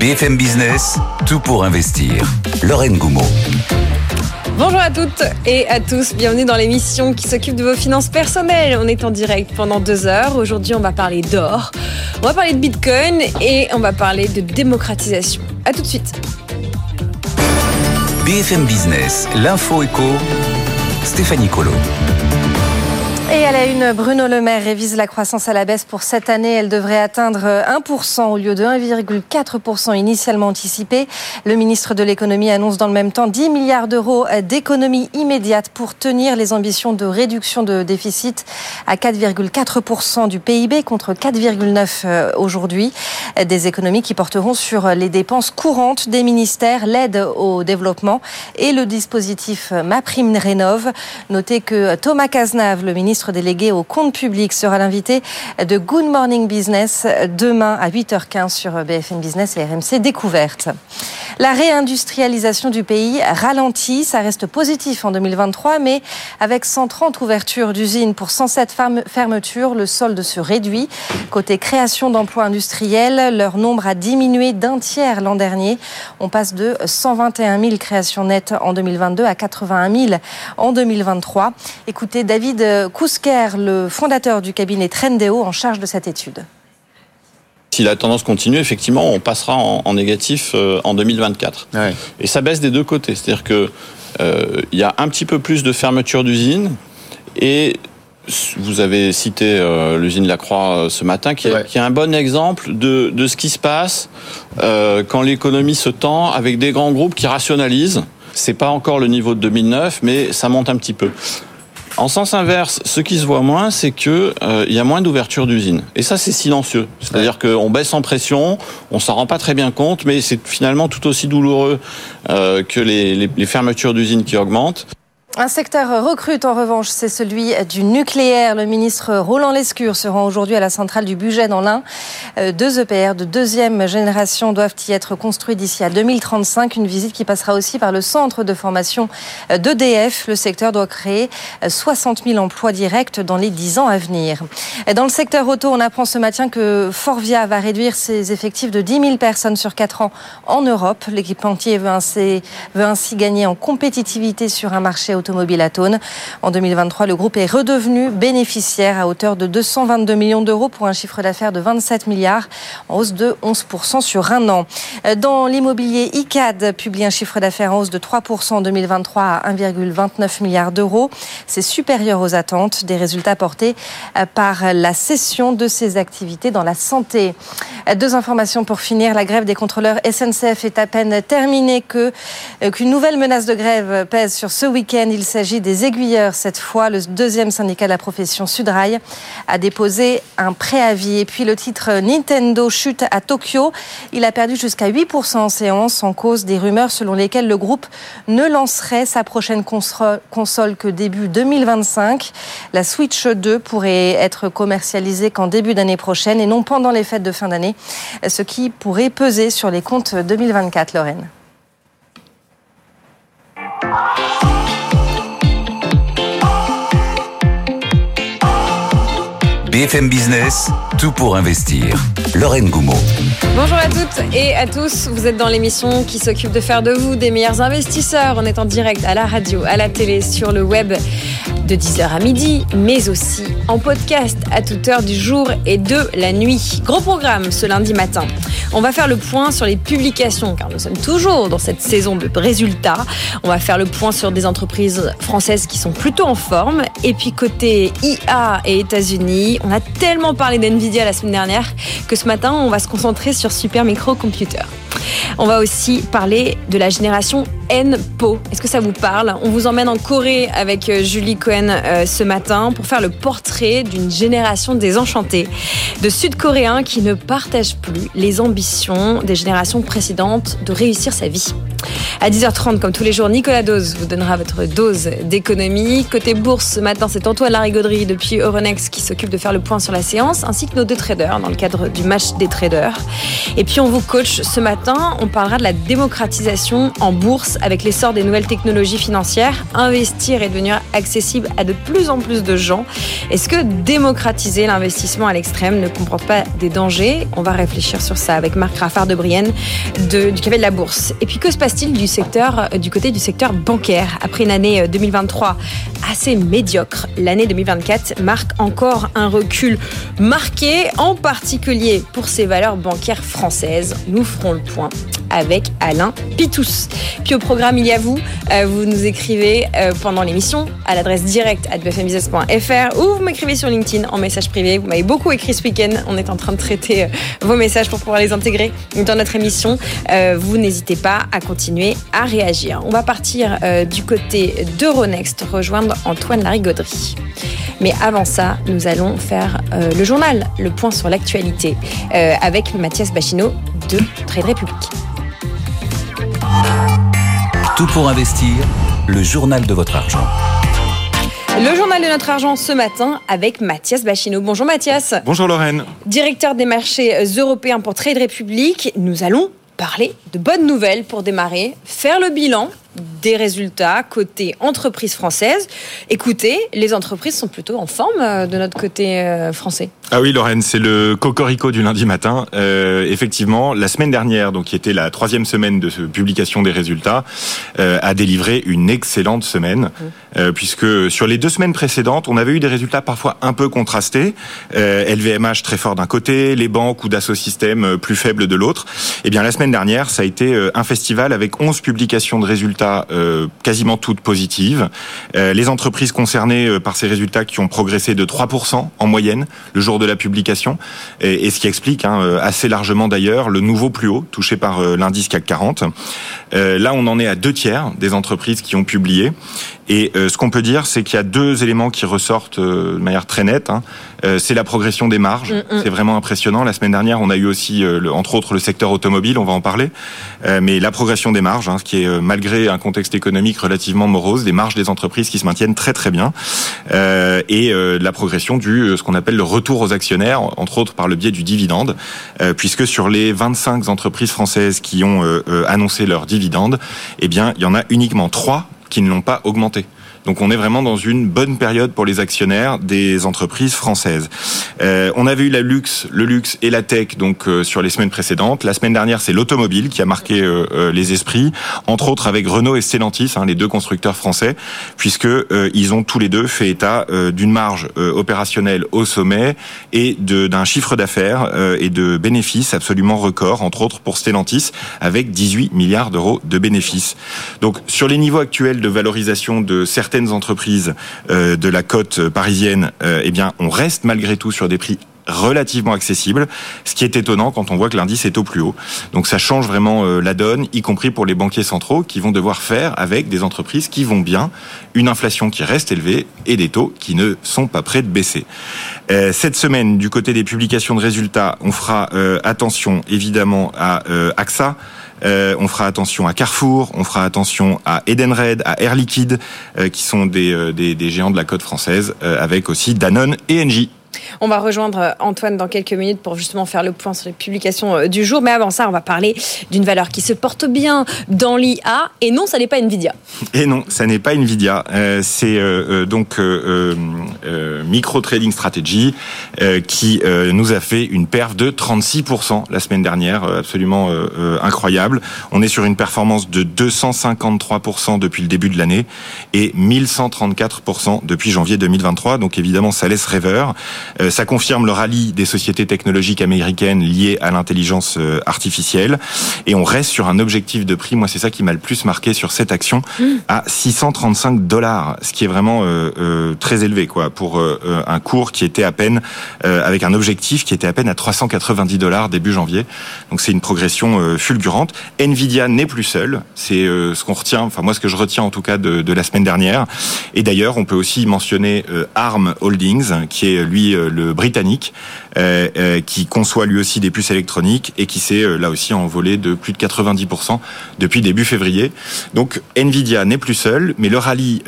BFM Business, tout pour investir. Lorraine Goumeau. Bonjour à toutes et à tous, bienvenue dans l'émission qui s'occupe de vos finances personnelles. On est en direct pendant deux heures. Aujourd'hui, on va parler d'or, on va parler de Bitcoin et on va parler de démocratisation. À tout de suite. BFM Business, l'info éco, Stéphanie Colo. Et à la une, Bruno Le Maire révise la croissance à la baisse pour cette année. Elle devrait atteindre 1% au lieu de 1,4% initialement anticipé. Le ministre de l'économie annonce dans le même temps 10 milliards d'euros d'économies immédiates pour tenir les ambitions de réduction de déficit à 4,4% du PIB contre 4,9% aujourd'hui. Des économies qui porteront sur les dépenses courantes des ministères, l'aide au développement et le dispositif MaPrimeRénov'. Notez que Thomas Cazenave, le ministre délégué au compte public, sera l'invité de Good Morning Business demain à 8h15 sur BFM Business et RMC Découverte. La réindustrialisation du pays ralentit, ça reste positif en 2023, mais avec 130 ouvertures d'usines pour 107 fermetures, le solde se réduit. Côté création d'emplois industriels, leur nombre a diminué d'un tiers l'an dernier. On passe de 121 000 créations nettes en 2022 à 81 000 en 2023. Écoutez David Le fondateur du cabinet Trendéo en charge de cette étude. Si la tendance continue, effectivement, on passera en, négatif euh, en 2024. Et ça baisse des deux côtés. C'est-à-dire que euh, il y a un petit peu plus de fermeture d'usines et vous avez cité euh, l'usine Lacroix ce matin, qui est, un bon exemple de, de, ce qui se passe quand l'économie se tend avec des grands groupes qui rationalisent. C'est pas encore le niveau de 2009, mais ça monte un petit peu. En sens inverse, ce qui se voit moins, c'est que euh, il y a moins d'ouverture d'usines. Et ça, c'est silencieux. C'est-à-dire qu'on baisse en pression, on s'en rend pas très bien compte, mais c'est finalement tout aussi douloureux euh, que les, les fermetures d'usines qui augmentent. Un secteur recrute en revanche, c'est celui du nucléaire. Le ministre Roland Lescure se rend aujourd'hui à la centrale du budget dans l'Ain. Euh, deux EPR de deuxième génération doivent y être construits d'ici à 2035. Une visite qui passera aussi par le centre de formation d'EDF. Le secteur doit créer 60 000 emplois directs dans les 10 ans à venir. Dans le secteur auto, on apprend ce matin que Forvia va réduire ses effectifs de 10 000 personnes sur 4 ans en Europe. L'équipementier veut ainsi, veut ainsi gagner en compétitivité sur un marché automobile atone. En 2023, le groupe est redevenu bénéficiaire à hauteur de 222 millions d'euros pour un chiffre d'affaires de 27 milliards, en hausse de 11% sur un an. Dans l'immobilier, ICAD publie un chiffre d'affaires en hausse de 3% en 2023 à 1,29 milliard d'euros. C'est supérieur aux attentes, des résultats portés par la cession de ses activités dans la santé. Deux informations pour finir. La grève des contrôleurs SNCF est à peine terminée que qu'une nouvelle menace de grève pèse sur ce week-end. Il s'agit des aiguilleurs. Cette fois, le deuxième syndicat de la profession Sudrail a déposé un préavis. Et puis le titre Nintendo chute à Tokyo. Il a perdu jusqu'à 8% en séance en cause des rumeurs selon lesquelles le groupe ne lancerait sa prochaine console que début 2025. La Switch 2 pourrait être commercialisée qu'en début d'année prochaine et non pendant les fêtes de fin d'année, ce qui pourrait peser sur les comptes 2024, Lorraine. BFM Business, tout pour investir. Lorraine Goumeau. Bonjour à toutes et à tous. Vous êtes dans l'émission qui s'occupe de faire de vous des meilleurs investisseurs. On est en direct à la radio, à la télé, sur le web de 10h à midi, mais aussi en podcast à toute heure du jour et de la nuit. Gros programme ce lundi matin. On va faire le point sur les publications, car nous sommes toujours dans cette saison de résultats. On va faire le point sur des entreprises françaises qui sont plutôt en forme. Et puis côté IA et États-Unis, on a tellement parlé d'NVIDIA la semaine dernière que ce matin, on va se concentrer sur Super Microcomputer. On va aussi parler de la génération NPO. Est-ce que ça vous parle? On vous emmène en Corée avec euh, Julie Cohen euh, ce matin pour faire le portrait d'une génération désenchantée de Sud-Coréens qui ne partagent plus les ambitions des générations précédentes de réussir sa vie. À 10h30, comme tous les jours, Nicolas Dose vous donnera votre dose d'économie. Côté bourse, ce matin, c'est Antoine Larigauderie depuis Euronext qui s'occupe de faire le point sur la séance, ainsi que nos deux traders dans le cadre du match des traders. Et puis, on vous coach ce matin. On parlera de la démocratisation en bourse avec l'essor des nouvelles technologies financières. Investir est devenu accessible à de plus en plus de gens. Est-ce que démocratiser l'investissement à l'extrême ne comporte pas des dangers? On va réfléchir sur ça avec Marc Raffard de Brienne du Café de la Bourse. Et puis, que se passe-t-il du euh, du côté du secteur bancaire? Après une année 2023 euh, assez médiocre, l'année 2024 marque encore un recul marqué, en particulier pour ces valeurs bancaires françaises. Nous ferons le point avec Alain Pitous. Puis au programme, il y a vous. Euh, vous nous écrivez pendant l'émission à l'adresse directe à bfmbusiness.fr ou vous m'écrivez sur LinkedIn en message privé. Vous m'avez beaucoup écrit ce week-end. On est en train de traiter vos messages pour pouvoir les intégrer dans notre émission. vous n'hésitez pas à continuer à réagir. On va partir euh, du côté d'Euronext, rejoindre Antoine Larigauderie. Mais avant ça, nous allons faire euh, le journal, le point sur l'actualité, euh, avec Mathias Bachino de Trade Republic. Tout pour investir, le journal de votre argent. Le journal de notre argent ce matin avec Mathias Bachino. Bonjour Mathias. Bonjour Lorraine. Directeur des marchés européens pour Trade Republic. Nous allons parler de bonnes nouvelles pour démarrer, faire le bilan des résultats côté entreprises françaises. Écoutez, les entreprises sont plutôt en forme euh, de notre côté euh, français. Ah oui, Lorraine, c'est le cocorico du lundi matin. Euh, effectivement, la semaine dernière, donc qui était la troisième semaine de publication des résultats, a délivré une excellente semaine, mmh. puisque sur les deux semaines précédentes, on avait eu des résultats parfois un peu contrastés. LVMH très fort d'un côté, les banques ou Dassault Systèmes plus faibles de l'autre. Eh bien, la semaine dernière, ça a été un festival avec 11 publications de résultats euh, quasiment toutes positives. Euh, les entreprises concernées euh, par ces résultats qui ont progressé de 3% en moyenne le jour de la publication, et, ce qui explique hein, assez largement d'ailleurs le nouveau plus haut touché par l'indice CAC 40. là, on en est à deux tiers des entreprises qui ont publié. Et ce qu'on peut dire, c'est qu'il y a deux éléments qui ressortent de manière très nette. Hein. C'est la progression des marges. Mm, mm. C'est vraiment impressionnant. La semaine dernière, on a eu aussi, entre autres, le secteur automobile. On va en parler. mais la progression des marges, hein, ce qui est malgré un contexte économique relativement morose, des marges des entreprises qui se maintiennent très très bien, euh, et euh, la progression du euh, ce qu'on appelle le retour aux actionnaires, entre autres par le biais du dividende, puisque sur les 25 entreprises françaises qui ont annoncé leur dividende, eh bien il y en a uniquement trois qui ne l'ont pas augmenté. Donc on est vraiment dans une bonne période pour les actionnaires des entreprises françaises. Euh, on avait eu la luxe, le luxe et la tech donc euh, sur les semaines précédentes. La semaine dernière, c'est l'automobile qui a marqué euh, les esprits, entre autres avec Renault et Stellantis, hein, les deux constructeurs français, puisque ils ont tous les deux fait état d'une marge opérationnelle au sommet et d'un chiffre d'affaires et de bénéfices absolument record, entre autres pour Stellantis, avec 18 milliards d'euros de bénéfices. Donc sur les niveaux actuels de valorisation de certains certaines entreprises euh, de la côte parisienne, euh, eh bien, on reste malgré tout sur des prix relativement accessibles, ce qui est étonnant quand on voit que l'indice est au plus haut. Donc ça change vraiment euh, la donne, y compris pour les banquiers centraux qui vont devoir faire avec des entreprises qui vont bien, une inflation qui reste élevée et des taux qui ne sont pas prêts de baisser. cette semaine, du côté des publications de résultats, on fera attention évidemment à AXA, euh, on fera attention à Carrefour, on fera attention à Edenred, à Air Liquide, euh, qui sont des, euh, des, des, géants de la côte française, avec aussi Danone et Engie. On va rejoindre euh, Antoine dans quelques minutes pour justement faire le point sur les publications euh, du jour. Mais avant ça, on va parler d'une valeur qui se porte bien dans l'IA. Et non, ça n'est pas Nvidia. Et non, ça n'est pas Nvidia. Euh, c'est donc Micro Trading Strategy qui nous a fait une perf de 36% la semaine dernière, absolument incroyable. On est sur une performance de 253% depuis le début de l'année et 1134% depuis janvier 2023. Donc évidemment, ça laisse rêveur. Euh, ça confirme le rallye des sociétés technologiques américaines liées à l'intelligence euh, artificielle. Et on reste sur un objectif de prix, moi c'est ça qui m'a le plus marqué sur cette action, mm. à 635 dollars, ce qui est vraiment euh, très élevé quoi pour un cours qui était à peine, avec un objectif qui était à peine à 390 dollars début janvier. Donc c'est une progression fulgurante. Nvidia n'est plus seul, c'est ce qu'on retient, enfin moi ce que je retiens en tout cas de, de la semaine dernière. Et d'ailleurs on peut aussi mentionner ARM Holdings, qui est lui puis le britannique, qui conçoit lui aussi des puces électroniques et qui s'est là aussi envolé de plus de 90% depuis début février. Donc Nvidia n'est plus seul, mais le rallye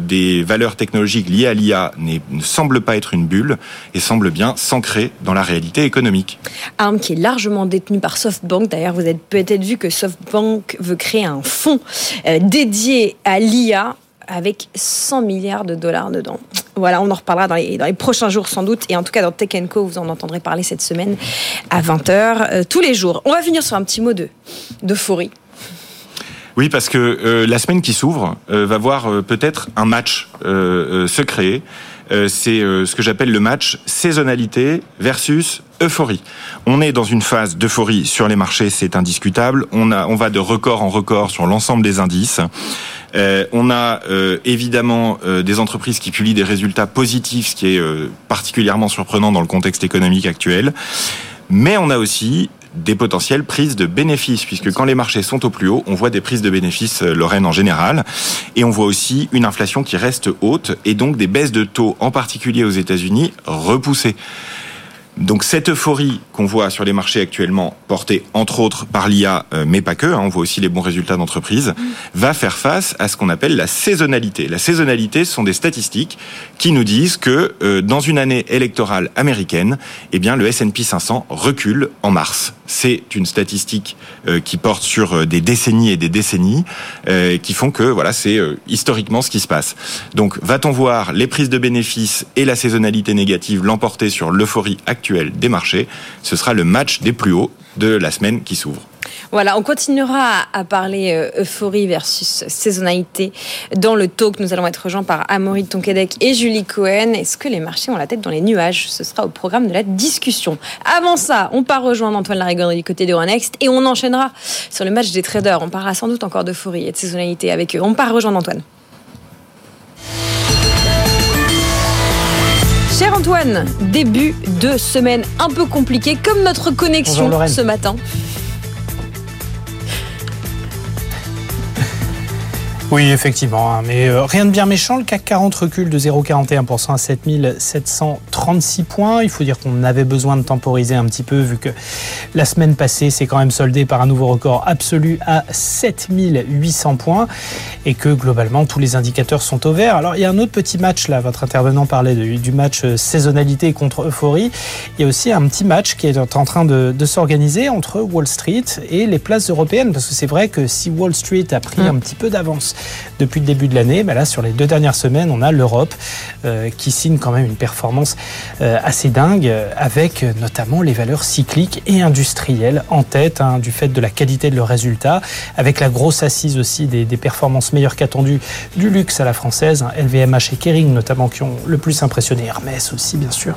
des valeurs technologiques liées à l'IA ne semble pas être une bulle et semble bien s'ancrer dans la réalité économique. ARM qui est largement détenu par SoftBank. D'ailleurs, vous avez peut-être vu que SoftBank veut créer un fonds dédié à l'IA avec 100 milliards de dollars dedans. Voilà, on en reparlera dans les, prochains jours sans doute. Et en tout cas, dans Tech Co, vous en entendrez parler cette semaine à 20h, euh, tous les jours. On va finir sur un petit mot de d'euphorie. Oui, parce que euh, la semaine qui s'ouvre euh, va voir peut-être un match se créer. C'est ce que j'appelle le match saisonnalité versus euphorie. On est dans une phase d'euphorie sur les marchés, c'est indiscutable. On, a, on va de record en record sur l'ensemble des indices. Euh, on a euh, évidemment euh, des entreprises qui publient des résultats positifs, ce qui est particulièrement surprenant dans le contexte économique actuel. Mais on a aussi des potentielles prises de bénéfices, puisque quand les marchés sont au plus haut, on voit des prises de bénéfices Lorraine en général, et on voit aussi une inflation qui reste haute, et donc des baisses de taux, en particulier aux États-Unis, repoussées. Donc cette euphorie qu'on voit sur les marchés actuellement, portée entre autres par l'IA, euh, mais pas que, hein, on voit aussi les bons résultats d'entreprise, mm. va faire face à ce qu'on appelle la saisonnalité. La saisonnalité ce sont des statistiques qui nous disent que euh, dans une année électorale américaine, eh bien le S&P 500 recule en mars. C'est une statistique euh, qui porte sur des décennies et des décennies, qui font que voilà, c'est historiquement ce qui se passe. Donc va-t-on voir les prises de bénéfices et la saisonnalité négative l'emporter sur l'euphorie actuelle des marchés. Ce sera le match des plus hauts de la semaine qui s'ouvre. Voilà, on continuera à parler euh, euphorie versus saisonnalité dans le talk. Nous allons être rejoints par Amaury Tonquedec et Julie Cohen. Est-ce que les marchés ont la tête dans les nuages? Ce sera au programme de la discussion. Avant ça, on part rejoindre Antoine Larigauderie du côté de Euronext et on enchaînera sur le match des traders. On parlera sans doute encore d'euphorie et de saisonnalité avec eux. On part rejoindre Antoine. Cher Antoine, début de semaine un peu compliqué, comme notre connexion ce matin. Oui, effectivement. Hein, mais euh, rien de bien méchant. Le CAC 40 recule de 0,41% à 7736 points. Il faut dire qu'on avait besoin de temporiser un petit peu vu que la semaine passée, c'est quand même soldé par un nouveau record absolu à 7800 points et que globalement, tous les indicateurs sont au vert. Alors, il y a un autre petit match là. Votre intervenant parlait du match euh, saisonnalité contre euphorie. Il y a aussi un petit match qui est en train de, s'organiser entre Wall Street et les places européennes parce que c'est vrai que si Wall Street a pris mmh. un petit peu d'avance depuis le début de l'année. Là, sur les deux dernières semaines, on a l'Europe euh, qui signe quand même une performance euh, assez dingue, avec notamment les valeurs cycliques et industrielles en tête, hein, du fait de la qualité de leurs résultats, avec la grosse assise aussi des, performances meilleures qu'attendues du luxe à la française, LVMH hein, et Kering notamment qui ont le plus impressionné, Hermès aussi bien sûr.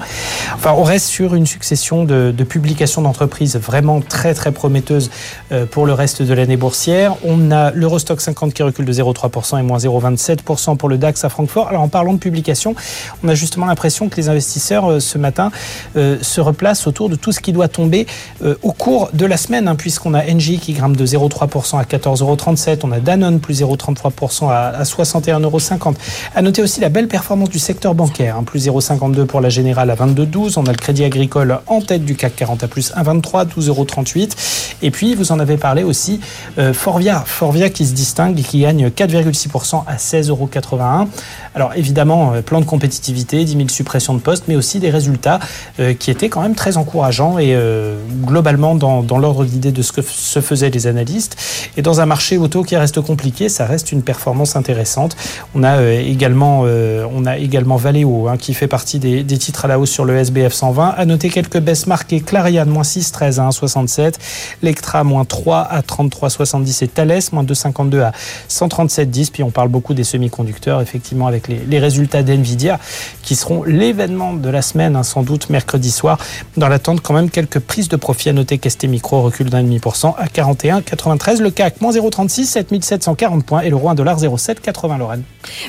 Enfin, on reste sur une succession de, publications d'entreprises vraiment très très prometteuses euh, pour le reste de l'année boursière. On a l'Eurostock 50 qui recule de 0,3 3% et moins 0,27% pour le DAX à Francfort. Alors en parlant de publication, on a justement l'impression que les investisseurs euh, ce matin euh, se replacent autour de tout ce qui doit tomber euh, au cours de la semaine, hein, puisqu'on a Engie qui grimpe de 0,3% à 14,37€, on a Danone plus 0,33% à, 61,50€. À noter aussi la belle performance du secteur bancaire, hein, plus 0,52 pour la générale à 22,12. On a le Crédit Agricole en tête du CAC 40 à plus 1,23, 12,38€. Et puis vous en avez parlé aussi, Forvia, Forvia qui se distingue et qui gagne 4,6% à 16,81 euros. Alors évidemment, euh, plan de compétitivité, 10 000 suppressions de postes, mais aussi des résultats euh, qui étaient quand même très encourageants et euh, globalement dans, l'ordre d'idée de ce que se faisaient les analystes. Et dans un marché auto qui reste compliqué, ça reste une performance intéressante. On a également, on a également Valeo hein, qui fait partie des, titres à la hausse sur le SBF 120. À noter quelques baisses marquées. Clariane, moins 6,13 à 1,67. Lectra, moins 3 à 33,70 et Thales, moins 2,52 à 137,10. Puis on parle beaucoup des semi-conducteurs, effectivement, avec les, résultats d'NVIDIA qui seront l'événement de la semaine, hein, sans doute mercredi soir, dans l'attente quand même quelques prises de profit à noter qu'ST Micro recule d'un demi pour cent à 41,93. Le CAC, moins 0,36, 7740 points et le roi 1 0,780 Lorraine.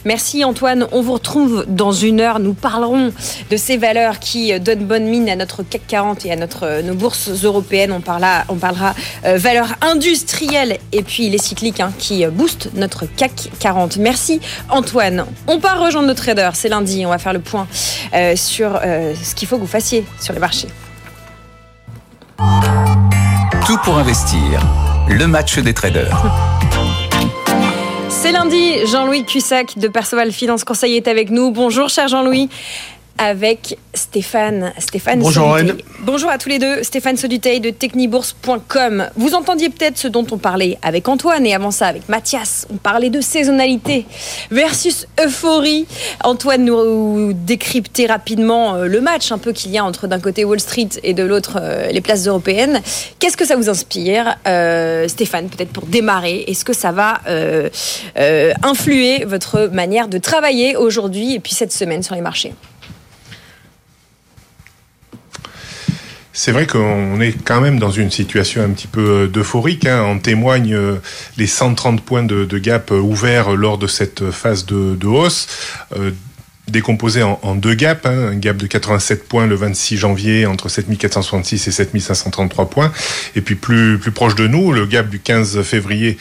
Merci Antoine. On vous retrouve dans une heure. Nous parlerons de ces valeurs qui donnent bonne mine à notre CAC 40 et à notre, nos bourses européennes. On parlera, on parlera euh, valeurs industrielles et puis les cycliques hein, qui boostent notre CAC 40. Merci Antoine. On part rejoindre nos traders, c'est lundi, on va faire le point euh, sur euh, ce qu'il faut que vous fassiez sur les marchés. Tout pour investir, le match des traders. C'est lundi, Jean-Louis Cussac de Perceval Finance Conseil est avec nous. Bonjour cher Jean-Louis avec Stéphane. Stéphane Bonjour Bonjour à tous les deux. Stéphane Sodutey de technibourse.com. Vous entendiez peut-être ce dont on parlait avec Antoine et avant ça avec Mathias. On parlait de saisonnalité versus euphorie. Antoine nous décryptait rapidement euh, le match un peu qu'il y a entre d'un côté Wall Street et de l'autre euh, les places européennes. Qu'est-ce que ça vous inspire euh, Stéphane, peut-être pour démarrer, est-ce que ça va influer votre manière de travailler aujourd'hui et puis cette semaine sur les marchés? C'est vrai qu'on est quand même dans une situation un petit peu euh, d'euphorique. Hein. En témoignent euh, les 130 points de, gap euh, ouverts lors de cette phase de hausse décomposé en, en, deux gaps, hein, un gap de 87 points le 26 janvier entre 7466 et 7533 points, et puis plus plus proche de nous, le gap du 15 février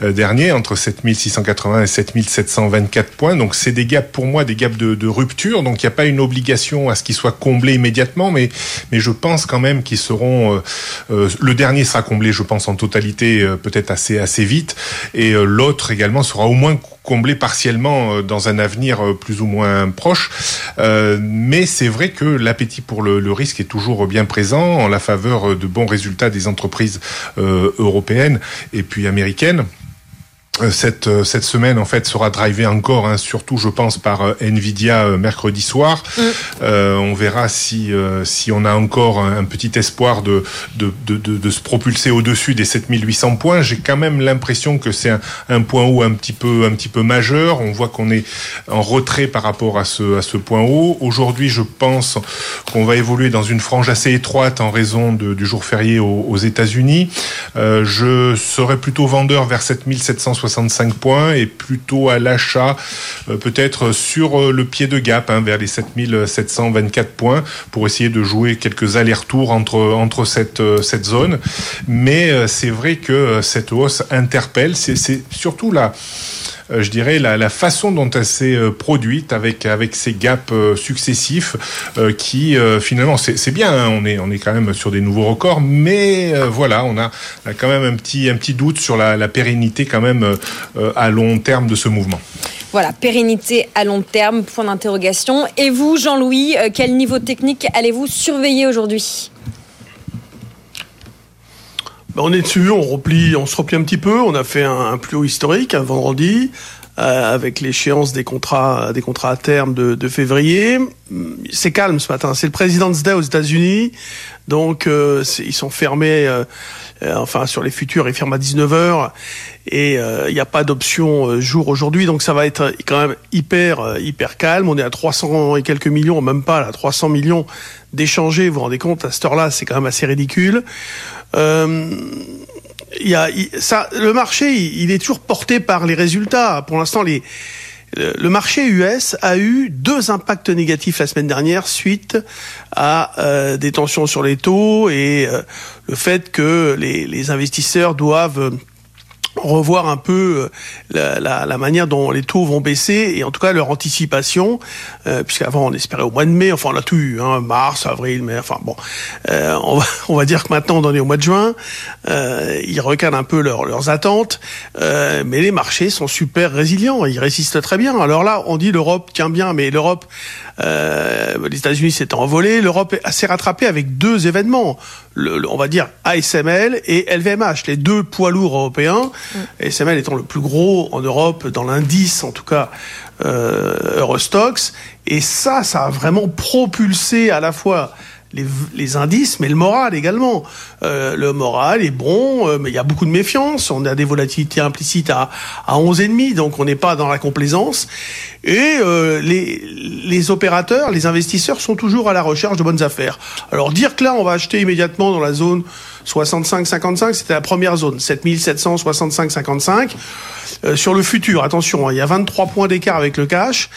euh, dernier entre 7680 et 7724 points. Donc c'est des gaps pour moi des gaps de, de rupture, donc il n'y a pas une obligation à ce qu'ils soient comblés immédiatement, mais mais je pense quand même qu'ils seront. Euh, euh le dernier sera comblé, je pense en totalité, euh, peut-être assez assez vite, et l'autre également sera au moins partiellement dans un avenir plus ou moins proche. Euh, mais c'est vrai que l'appétit pour le, risque est toujours bien présent en la faveur de bons résultats des entreprises euh, européennes et puis américaines. Euh, cette, euh, cette semaine en fait sera drivée encore, hein, surtout je pense par euh, Nvidia mercredi soir. Mm. Euh, on verra si si on a encore un, petit espoir de de, de, de, se propulser au-dessus des 7800 points. J'ai quand même l'impression que c'est un, un, point haut un petit peu un petit peu majeur. On voit qu'on est en retrait par rapport à ce à ce point haut. Aujourd'hui, je pense qu'on va évoluer dans une frange assez étroite en raison de, du jour férié aux, aux États-Unis. je serais plutôt vendeur vers 7760 65 points et plutôt à l'achat euh, peut-être sur euh, le pied de gap hein, vers les 7724 points pour essayer de jouer quelques allers-retours entre, entre cette, euh, cette zone. Mais c'est vrai que cette hausse interpelle. C'est surtout là je dirais, la, la, façon dont elle s'est produite avec, avec ces gaps successifs qui, finalement, c'est bien, hein, on, est, on est quand même sur des nouveaux records, mais voilà, on a, quand même un petit, un petit doute sur la, pérennité quand même euh, à long terme de ce mouvement. Voilà, pérennité à long terme, point d'interrogation. Et vous, Jean-Louis, euh, quel niveau technique allez-vous surveiller aujourd'hui? On est dessus, on replie, on se replie un petit peu. On a fait un, plus haut historique un vendredi euh, avec l'échéance des contrats, des contrats à terme de, février. C'est calme ce matin. C'est le President's Day aux États-Unis, donc ils sont fermés. Euh, enfin sur les futurs, ils ferment à 19h et euh, il n'y a pas d'option euh, jour aujourd'hui, donc ça va être quand même hyper hyper calme. On est à 300 et quelques millions, même pas à 300 millions d'échangés. Vous vous rendez compte à cette heure-là, c'est quand même assez ridicule. Il y a, ça, le marché, il est toujours porté par les résultats. Pour l'instant, les le marché US a eu deux impacts négatifs la semaine dernière suite à euh, des tensions sur les taux et euh, le fait que les, les investisseurs doivent revoir un peu euh, la, la, manière dont les taux vont baisser et en tout cas leur anticipation, euh, puisqu'avant on espérait au mois de mai, enfin on a tout eu, hein, mars, avril, mai, enfin bon, euh, on, va, on va dire que maintenant on est au mois de juin, euh, ils recadrent un peu leurs attentes, euh, mais les marchés sont super résilients, ils résistent très bien. Alors là, on dit l'Europe tient bien, mais l'Europe, euh, les États-Unis s'étant envolés, l'Europe s'est rattrapée avec deux événements, le, on va dire ASML et LVMH, les deux poids lourds européens. Et SML étant le plus gros en Europe, dans l'indice en tout cas euh, Eurostox. Et ça, ça a vraiment propulsé à la fois les, indices, mais le moral également. Euh, le moral est bon, euh, mais il y a beaucoup de méfiance. On a des volatilités implicites à, à 11,5, donc on n'est pas dans la complaisance. Et euh, les, les opérateurs, les investisseurs sont toujours à la recherche de bonnes affaires. Alors dire que là, on va acheter immédiatement dans la zone 65-55, c'était la première zone. 7765-55. Euh, sur le futur, attention, hein, il y a 23 points d'écart avec le cash.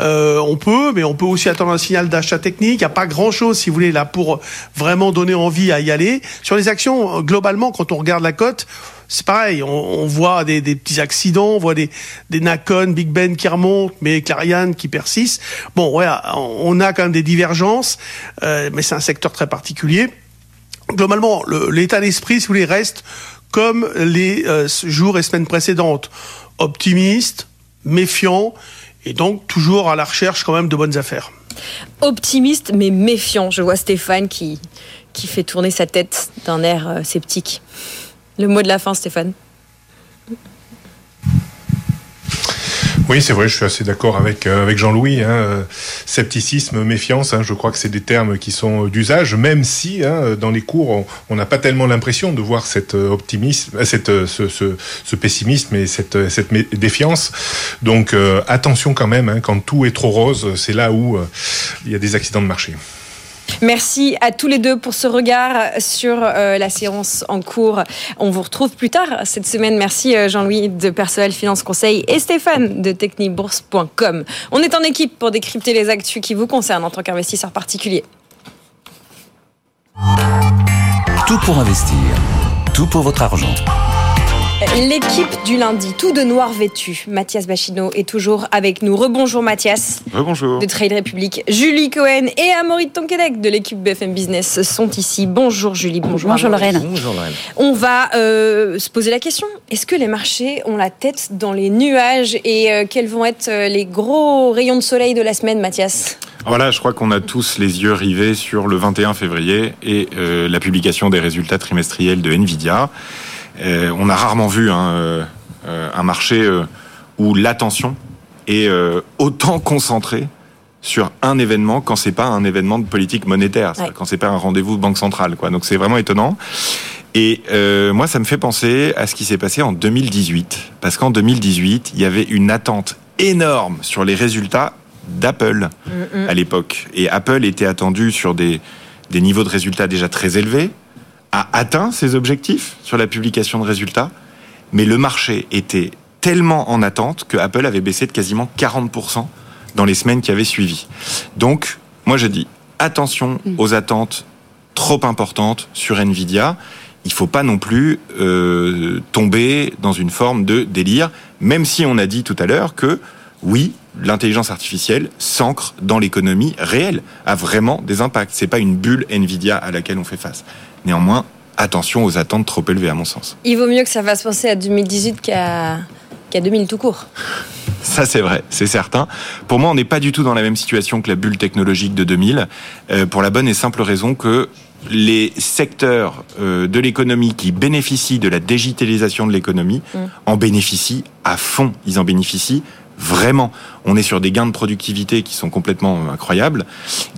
Euh, on peut, mais on peut aussi attendre un signal d'achat technique. Il n'y a pas grand-chose, si vous voulez, là, pour vraiment donner envie à y aller. Sur les actions, globalement, quand on regarde la cote, c'est pareil, on, voit des, petits accidents, on voit des, des Nakon, Big Ben qui remontent, mais Clarion qui persistent. Bon, voilà, on a quand même des divergences, euh, mais c'est un secteur très particulier. Globalement, l'état d'esprit, si vous voulez, reste comme les euh, jours et semaines précédentes. Optimiste, méfiant, et donc toujours à la recherche quand même de bonnes affaires. Optimiste mais méfiant. Je vois Stéphane qui, qui fait tourner sa tête d'un air euh, sceptique. Le mot de la fin, Stéphane? Oui, c'est vrai, je suis assez d'accord avec, euh, avec Jean-Louis. Hein, scepticisme, méfiance, hein, je crois que c'est des termes qui sont d'usage, même si hein, dans les cours, on n'a pas tellement l'impression de voir cet euh, optimisme, euh, cette, ce, ce, ce, pessimisme et cette, cette défiance. Donc attention quand même, hein, quand tout est trop rose, c'est là où il y a des accidents de marché. Merci à tous les deux pour ce regard sur euh, la séance en cours. On vous retrouve plus tard cette semaine. Merci euh, Jean-Louis de Perceval Finance Conseil et Stéphane de technibourse.com. On est en équipe pour décrypter les actus qui vous concernent en tant qu'investisseur particulier. Tout pour investir, tout pour votre argent. L'équipe du lundi, tout de noir vêtu. Mathias Bachino est toujours avec nous. Rebonjour Mathias. Rebonjour. De Trade Republic. Julie Cohen et Amaury Tonquedec de l'équipe BFM Business sont ici. Bonjour Julie, bonjour. Bonjour Lorraine. Bonjour Lorraine. On va euh, se poser la question. Est-ce que les marchés ont la tête dans les nuages et euh, quels vont être euh, les gros rayons de soleil de la semaine Mathias? Voilà, je crois qu'on a tous les yeux rivés sur le 21 février et la publication des résultats trimestriels de Nvidia. Euh, on a rarement vu hein, euh, euh, un marché où l'attention est autant concentrée sur un événement quand c'est pas un événement de politique monétaire, quand c'est pas un rendez-vous de banque centrale, quoi. Donc c'est vraiment étonnant. Et moi, ça me fait penser à ce qui s'est passé en 2018, parce qu'en 2018, il y avait une attente énorme sur les résultats d'Apple à l'époque. Et Apple était attendu sur des, des niveaux de résultats déjà très élevés, a atteint ses objectifs sur la publication de résultats, mais le marché était tellement en attente que Apple avait baissé de quasiment 40% dans les semaines qui avaient suivi. Donc, moi je dis attention mm. aux attentes trop importantes sur Nvidia. Il faut pas non plus euh, tomber dans une forme de délire, même si on a dit tout à l'heure que oui, l'intelligence artificielle s'ancre dans l'économie réelle, a vraiment des impacts. C'est pas une bulle Nvidia à laquelle on fait face. Néanmoins, attention aux attentes trop élevées à mon sens. Il vaut mieux que ça fasse penser à 2018 qu'à qu'à 2000 tout court. Ça, c'est vrai, c'est certain. Pour moi, on n'est pas du tout dans la même situation que la bulle technologique de 2000, euh, pour la bonne et simple raison que les secteurs euh, de l'économie qui bénéficient de la digitalisation de l'économie mm. en bénéficient à fond. Ils en bénéficient vraiment. On est sur des gains de productivité qui sont complètement incroyables.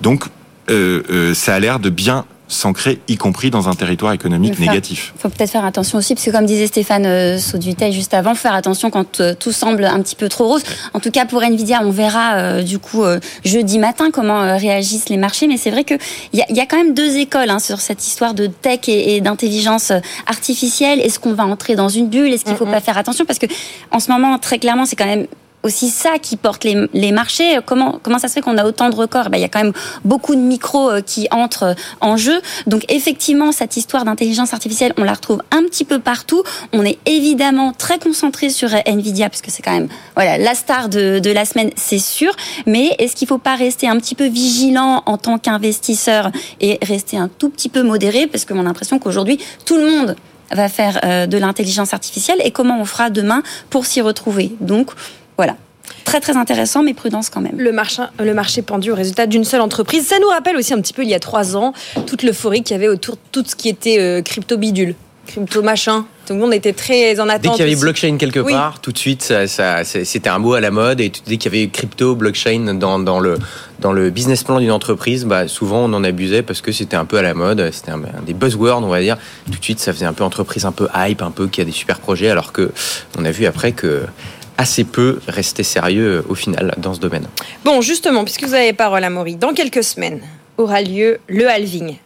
Donc, euh, ça a l'air de bien s'ancrer, y compris dans un territoire économique négatif. Il faut peut-être faire attention aussi, parce que comme disait Stéphane euh, Saudutel juste avant, faire attention quand euh, tout semble un petit peu trop rose. En tout cas, pour Nvidia, on verra euh, du coup jeudi matin comment réagissent les marchés. Mais c'est vrai qu'il y a, y a quand même deux écoles hein, sur cette histoire de tech et, d'intelligence artificielle. Est-ce qu'on va entrer dans une bulle? Est-ce qu'il ne faut pas faire attention? Parce que en ce moment, très clairement, c'est quand même aussi ça qui porte les, marchés. Comment, comment ça se fait qu'on a autant de records? Ben, Il y a quand même beaucoup de micros euh, qui entrent en jeu. Donc effectivement, cette histoire d'intelligence artificielle, on la retrouve un petit peu partout. On est évidemment très concentré sur Nvidia, parce que c'est quand même voilà, la star de, de la semaine, c'est sûr. Mais est-ce qu'il ne faut pas rester un petit peu vigilant en tant qu'investisseur et rester un tout petit peu modéré? Parce que mon impression qu'aujourd'hui, tout le monde va faire euh, de l'intelligence artificielle et comment on fera demain pour s'y retrouver? Donc, voilà. Très très intéressant, mais prudence quand même. Le marché, le marché pendu au résultat d'une seule entreprise. Ça nous rappelle aussi un petit peu il y a trois ans toute l'euphorie qu'il y avait autour de tout ce qui était euh, crypto bidule, crypto machin. Tout le monde était très en attente. Dès qu'il y avait blockchain quelque part, tout de suite, ça, c'était un mot à la mode. Et dès qu'il y avait crypto, blockchain dans, dans, le, dans le business plan d'une entreprise, bah, souvent on en abusait parce que c'était un peu à la mode. C'était un, des buzzwords, on va dire. Tout de suite, ça faisait un peu entreprise, un peu hype, un peu qui a des super projets. Alors que on a vu après que assez peu rester sérieux euh, au final dans ce domaine. Bon, justement, puisque vous avez parole à Maury, dans quelques semaines aura lieu le halving.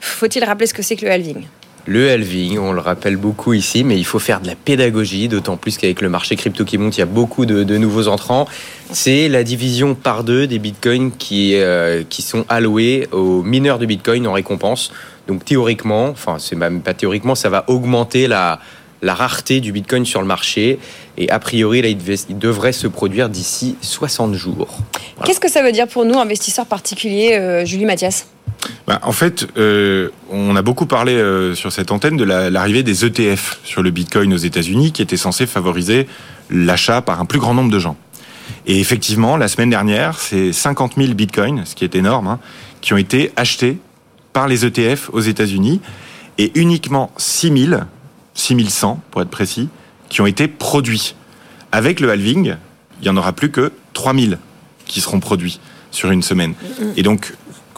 Faut-il rappeler ce que c'est que le halving? Le halving, on le rappelle beaucoup ici, mais il faut faire de la pédagogie, d'autant plus qu'avec le marché crypto qui monte, il y a beaucoup de, nouveaux entrants. C'est la division par deux des bitcoins qui, euh, qui sont alloués aux mineurs de bitcoin en récompense. Donc théoriquement, enfin c'est même pas théoriquement, ça va augmenter la, la rareté du Bitcoin sur le marché. Et a priori, là, il, devrait se produire d'ici 60 jours. Qu'est-ce que ça veut dire pour nous, investisseurs particuliers, euh, Julie Mathias? Bah, en fait, euh, on a beaucoup parlé euh, sur cette antenne de l'arrivée des ETF sur le Bitcoin aux États-Unis, qui était censé favoriser l'achat par un plus grand nombre de gens. Et effectivement, la semaine dernière, c'est 50 000 Bitcoins, ce qui est énorme, hein, qui ont été achetés par les ETF aux États-Unis, et uniquement 6 000 6100 pour être précis, qui ont été produits. Avec le halving, il n'y en aura plus que 3000 qui seront produits sur une semaine. Et donc,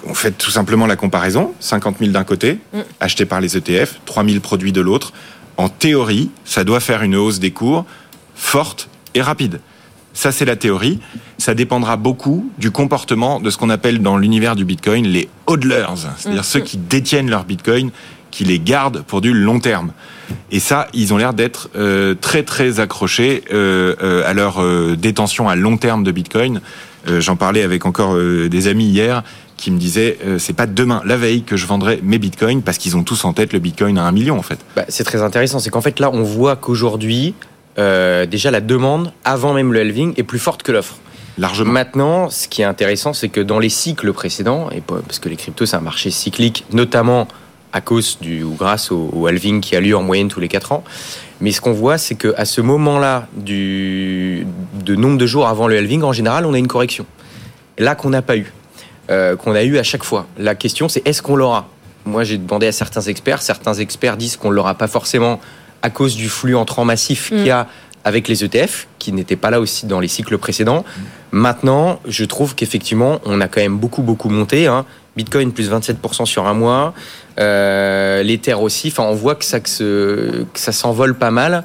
on fait tout simplement la comparaison, 50 000 d'un côté, mm. achetés par les ETF, 3000 produits de l'autre. En théorie, ça doit faire une hausse des cours forte et rapide. Ça, c'est la théorie. Ça dépendra beaucoup du comportement de ce qu'on appelle dans l'univers du Bitcoin les hodlers, c'est-à-dire mm. ceux qui détiennent leur Bitcoin qui les gardent pour du long terme. Et ça, ils ont l'air d'être euh, très très accrochés euh, euh, à leur détention à long terme de Bitcoin. J'en parlais avec encore des amis hier qui me disaient c'est pas demain, la veille que je vendrai mes bitcoins parce qu'ils ont tous en tête le bitcoin à un million en fait. Bah, c'est très intéressant, c'est qu'en fait là on voit qu'aujourd'hui déjà la demande avant même le halving est plus forte que l'offre. Largement. Maintenant, ce qui est intéressant, c'est que dans les cycles précédents, et parce que les cryptos c'est un marché cyclique, notamment à cause du ou grâce au, halving qui a lieu en moyenne tous les 4 ans. Mais ce qu'on voit, c'est qu'à ce moment-là, du de nombre de jours avant le halving, en général, on a une correction. Là qu'on n'a pas eu, euh, qu'on a eu à chaque fois. La question, c'est est-ce qu'on l'aura? Moi, j'ai demandé à certains experts. Certains experts disent qu'on ne l'aura pas forcément à cause du flux entrant massif qu'il y a avec les ETF, qui n'étaient pas là aussi dans les cycles précédents. Maintenant, je trouve qu'effectivement, on a quand même beaucoup, beaucoup monté. Hein. Bitcoin plus 27% sur un mois, euh, l'Ether aussi. Enfin, on voit que ça, s'envole pas mal.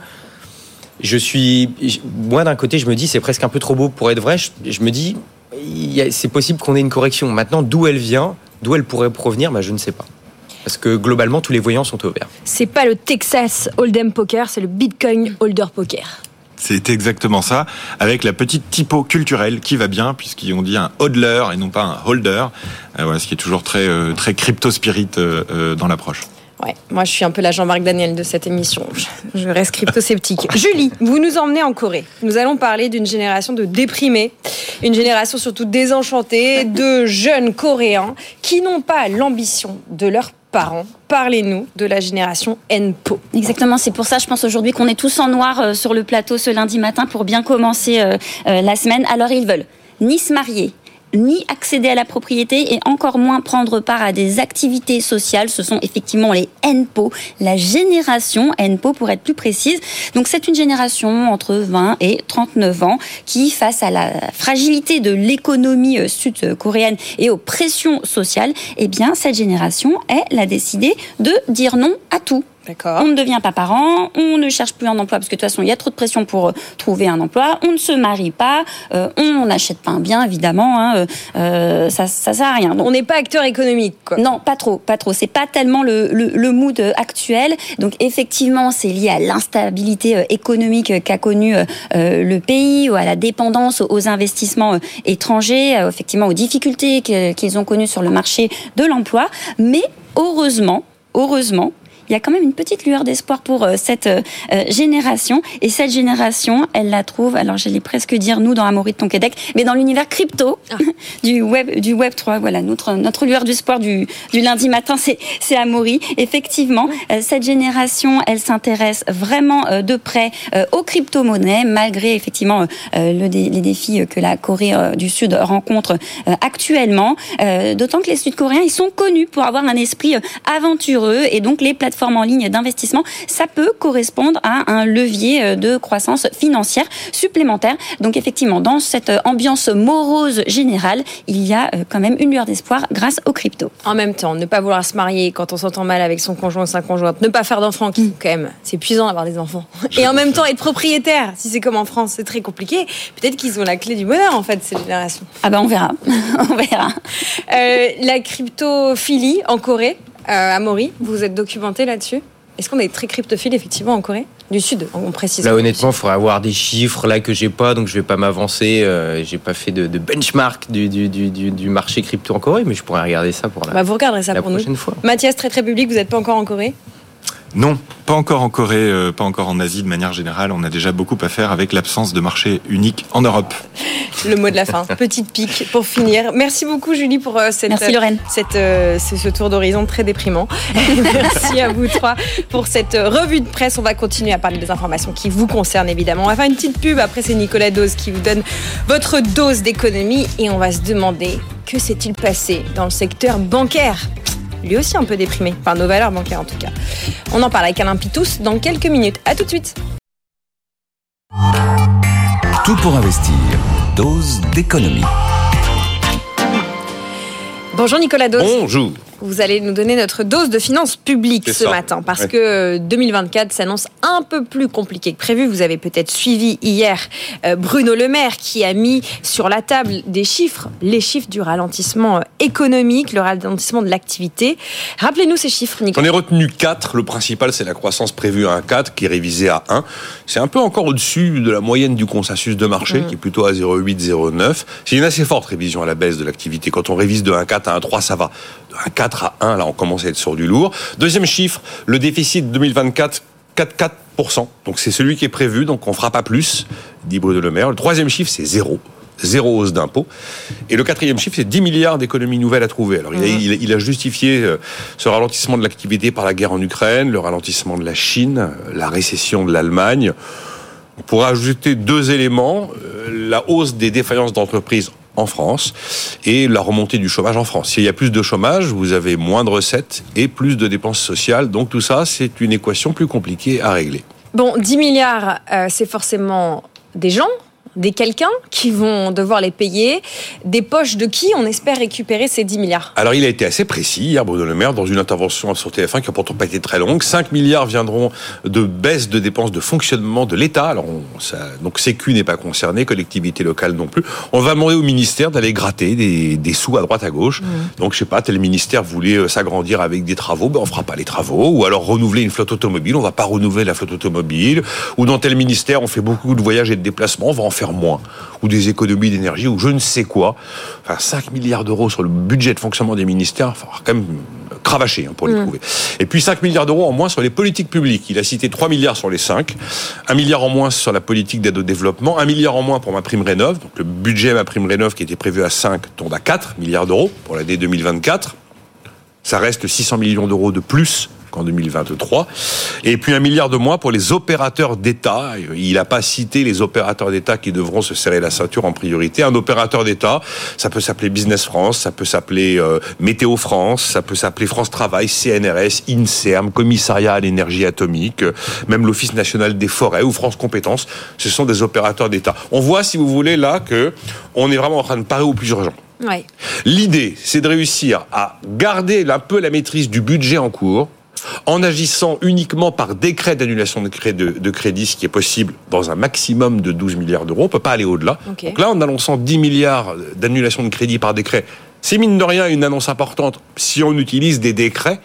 Je suis, moi d'un côté, je me dis c'est presque un peu trop beau pour être vrai. Je, me dis c'est possible qu'on ait une correction. Maintenant, d'où elle vient, d'où elle pourrait provenir, bah, je ne sais pas. Parce que globalement, tous les voyants sont ouverts. C'est pas le Texas Hold'em Poker, c'est le Bitcoin Holder Poker. C'est exactement ça, avec la petite typo culturelle qui va bien, puisqu'ils ont dit un hodler et non pas un holder, euh, voilà, ce qui est toujours très, euh, très crypto-spirit euh, dans l'approche. Ouais, moi je suis un peu la Jean-Marc Daniel de cette émission. Je reste crypto-sceptique. Julie, vous nous emmenez en Corée. Nous allons parler d'une génération de déprimés, une génération surtout désenchantée de jeunes Coréens qui n'ont pas l'ambition de leur parents. Parlez-nous de la génération NPO. Exactement, c'est pour ça, je pense aujourd'hui qu'on est tous en noir euh, sur le plateau ce lundi matin pour bien commencer euh, euh, la semaine. Alors ils veulent ni se marier, ni accéder à la propriété et encore moins prendre part à des activités sociales. Ce sont effectivement les NPO, la génération NPO pour être plus précise. Donc c'est une génération entre 20 et 39 ans qui, face à la fragilité de l'économie euh, sud-coréenne et aux pressions sociales, eh bien cette génération, elle a décidé de dire non à tout. On ne devient pas parent, on ne cherche plus un emploi parce que de toute façon il y a trop de pression pour euh, trouver un emploi, on ne se marie pas, euh, on n'achète pas un bien évidemment, hein, euh, ça, ça sert à rien. Donc, on n'est pas acteur économique. Quoi. Non, pas trop, pas trop. C'est pas tellement le, le, mood actuel. Donc effectivement c'est lié à l'instabilité économique qu'a connu le pays ou à la dépendance aux investissements étrangers, effectivement aux difficultés qu'ils ont connues sur le marché de l'emploi. Mais heureusement, heureusement, il y a quand même une petite lueur d'espoir pour euh, cette euh, euh, génération. Et cette génération, elle la trouve, alors j'allais presque dire nous dans Amaury de Tonquédec, mais dans l'univers crypto ah. du web du web 3. Voilà, notre notre lueur d'espoir du, du lundi matin, c'est c'est Amaury. Effectivement, cette génération, elle s'intéresse vraiment de près aux crypto-monnaies, malgré effectivement le, les défis que la Corée du Sud rencontre actuellement. D'autant que les Sud-Coréens, ils sont connus pour avoir un esprit aventureux et donc les plateformes forme en ligne d'investissement, ça peut correspondre à un levier euh, de croissance financière supplémentaire. Donc effectivement, dans cette ambiance morose générale, il y a euh, quand même une lueur d'espoir grâce aux crypto. En même temps, ne pas vouloir se marier quand on s'entend mal avec son conjoint ou sa conjointe, ne pas faire d'enfants, qui quand même, c'est épuisant d'avoir des enfants. Et en même temps, être propriétaire, si c'est comme en France, c'est très compliqué. Peut-être qu'ils ont la clé du bonheur en fait, cette génération. Ah ben on verra, on verra. Euh, la cryptophilie en Corée, euh, Amaury, vous êtes documenté là-dessus? Est-ce qu'on est très cryptophile effectivement en Corée? Du Sud, on précise. Là, honnêtement, il faudrait avoir des chiffres là que j'ai pas, donc je vais pas m'avancer. Euh, j'ai pas fait de, benchmark du, du, du, du, marché crypto en Corée, mais je pourrais regarder ça pour la, bah, vous regarderez ça la pour prochaine nous. fois. Mathias, très très public, vous n'êtes pas encore en Corée? Non, pas encore en Corée, euh, pas encore en Asie de manière générale. On a déjà beaucoup à faire avec l'absence de marché unique en Europe. Le mot de la fin, petite pique pour finir. Merci beaucoup Julie pour euh, cette, Merci, Lorraine. cette, euh, ce, ce tour d'horizon très déprimant. Merci à vous trois pour cette revue de presse. On va continuer à parler des informations qui vous concernent évidemment. On va faire une petite pub. Après, c'est Nicolas Dose qui vous donne votre dose d'économie et on va se demander que s'est-il passé dans le secteur bancaire? Lui aussi un peu déprimé, par nos valeurs bancaires en tout cas. On en parle avec Alain Pitous dans quelques minutes. À tout de suite. Tout pour investir. Dose d'économie. Bonjour Nicolas Dose. Bonjour. Vous allez nous donner notre dose de finances publiques ce ça. matin parce que 2024 s'annonce un peu plus compliqué que prévu. Vous avez peut-être suivi hier euh, Bruno Le Maire qui a mis sur la table des chiffres, les chiffres du ralentissement euh, économique, le ralentissement de l'activité. Rappelez-nous ces chiffres, Nicolas. ai retenu 4. Le principal, c'est la croissance prévue à 1,4 qui est révisée à 1. C'est un peu encore au-dessus de la moyenne du consensus de marché qui est plutôt à 0,8, 0,9. C'est une assez forte révision à la baisse de l'activité. Quand on révise de 1,4 à 1,3, ça va. De 1,4 à 1, là, on commence à être sur du lourd. Deuxième chiffre, le déficit 2024, 4,4%. Donc c'est celui qui est prévu, donc on fera pas plus, dit Bruno Le Maire. Le troisième chiffre, c'est zéro. Zéro hausse d'impôts. Et le quatrième chiffre, c'est 10 milliards d'économies nouvelles à trouver. Alors, il, a, il a- il a justifié euh, ce ralentissement de l'activité par la guerre en Ukraine, le ralentissement de la Chine, euh, la récession de l'Allemagne. Pourrait ajouter deux éléments, euh, la hausse des défaillances d'entreprises en France et la remontée du chômage en France. S'il y a plus de chômage, vous avez moins de recettes et plus de dépenses sociales. Donc tout ça, c'est une équation plus compliquée à régler. Bon, 10 milliards, euh, c'est forcément des gens, des quelqu'un qui vont devoir les payer. Des poches de qui on espère récupérer ces 10 milliards? Alors il a été assez précis hier, Bruno Le Maire, dans une intervention sur TF1 qui n'a pourtant pas été très longue. 5 milliards viendront de baisse de dépenses de fonctionnement de l'État. Alors on- ça, donc Sécu n'est pas concerné, collectivité locale non plus. On va demander au ministère d'aller gratter des, des sous à droite à gauche. Donc je sais pas, tel ministère voulait euh, s'agrandir avec des travaux, ben on fera pas les travaux. Ou alors renouveler une flotte automobile, on va pas renouveler la flotte automobile. Ou dans tel ministère, on fait beaucoup de voyages et de déplacements, on va en faire moins. Ou des économies d'énergie, ou je ne sais quoi. Enfin 5 milliards d'euros sur le budget de fonctionnement des ministères, il falloir quand même cravacher hein, pour les trouver. Et puis 5 milliards d'euros en moins sur les politiques publiques. Il a cité 3 milliards sur les 5, 1 milliard en moins sur la politique d'aide au développement, 1 milliard en moins pour ma prime rénov. Donc le budget ma prime rénov qui était prévu à 5 tombe à 4 milliards d'euros pour l'année 2024. Ça reste 600 millions d'euros de plus qu'en 2023. Et puis un milliard de moins pour les opérateurs d'État. Il n'a pas cité les opérateurs d'État qui devront se serrer la ceinture en priorité. Un opérateur d'État, ça peut s'appeler Business France, ça peut s'appeler euh, Météo France, ça peut s'appeler France Travail, CNRS, INSERM, Commissariat à l'énergie atomique, euh, même l'Office national des forêts ou France Compétences. Ce sont des opérateurs d'État. On voit, si vous voulez, là que on est vraiment en train de parer au plus urgent. Ouais. L'idée, c'est de réussir à garder un peu la maîtrise du budget en cours en agissant uniquement par décret d'annulation de, cré- de- de crédit, ce qui est possible dans un maximum de 12 milliards d'euros. On ne peut pas aller au-delà. Donc là, en annonçant 10 milliards d'annulation de crédit par décret, c'est mine de rien une annonce importante si on utilise des décrets,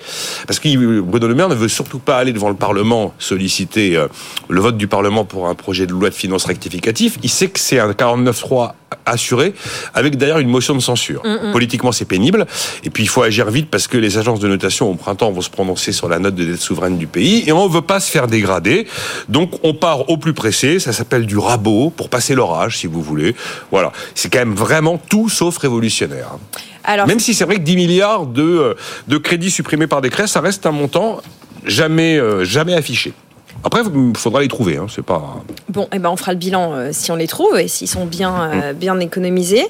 parce que Bruno Le Maire ne veut surtout pas aller devant le Parlement solliciter euh, le vote du Parlement pour un projet de loi de finances rectificatif. Il sait que c'est un 49-3 assuré, avec d'ailleurs une motion de censure. Politiquement, c'est pénible. Et puis, il faut agir vite parce que les agences de notation au printemps vont se prononcer sur la note de dette souveraine du pays et on ne veut pas se faire dégrader. Donc, on part au plus pressé. Ça s'appelle du rabot pour passer l'orage, si vous voulez. Voilà. C'est quand même vraiment tout sauf révolutionnaire. Alors, Même si c'est vrai que 10 milliards de, euh, de crédits supprimés par décret, ça reste un montant jamais, euh, jamais affiché. Après, il faudra les trouver. Hein, c'est pas. Bon, eh ben on fera le bilan euh, si on les trouve et s'ils sont bien, euh, bien économisés.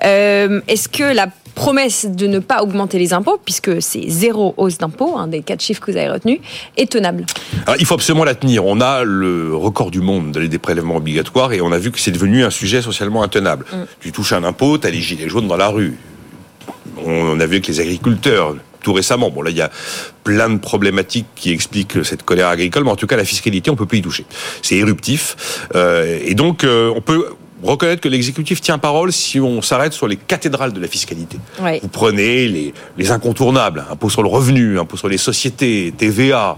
Est-ce que la promesse de ne pas augmenter les impôts, puisque c'est zéro hausse d'impôts, un des quatre chiffres que vous avez retenus, est tenable? Alors, il faut absolument la tenir. On a le record du monde des prélèvements obligatoires et on a vu que c'est devenu un sujet socialement intenable. Tu touches un impôt, tu as les gilets jaunes dans la rue. On a vu avec les agriculteurs tout récemment. Bon, là, il y a plein de problématiques qui expliquent cette colère agricole, mais en tout cas, la fiscalité, on peut plus y toucher. C'est éruptif. Euh, et donc, euh, on peut reconnaître que l'exécutif tient parole si on s'arrête sur les cathédrales de la fiscalité. Vous prenez les, les, incontournables, impôt sur le revenu, impôt sur les sociétés, TVA,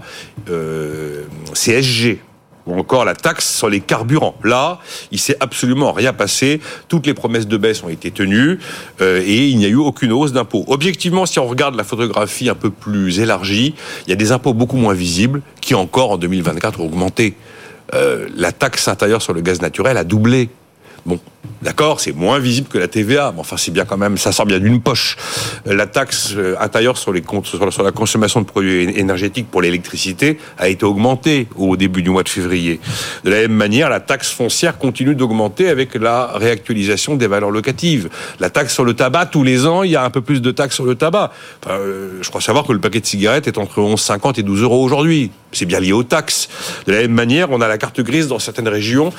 euh, CSG, ou encore la taxe sur les carburants. Là, il s'est absolument rien passé. Toutes les promesses de baisse ont été tenues euh, et il n'y a eu aucune hausse d'impôts. Objectivement, si on regarde la photographie un peu plus élargie, il y a des impôts beaucoup moins visibles qui encore en 2024 ont augmenté. Euh, la taxe intérieure sur le gaz naturel a doublé. Bon, D'accord, c'est moins visible que la TVA, mais enfin c'est bien quand même, ça sort bien d'une poche. Euh, la taxe euh, intérieure sur, les comptes, sur la consommation de produits énergétiques pour l'électricité a été augmentée au début du mois de février. De la même manière, la taxe foncière continue d'augmenter avec la réactualisation des valeurs locatives. La taxe sur le tabac, tous les ans, il y a un peu plus de taxes sur le tabac. Euh, je crois savoir que le paquet de cigarettes est entre 11,50 et 12 euros aujourd'hui. C'est bien lié aux taxes. De la même manière, on a la carte grise dans certaines régions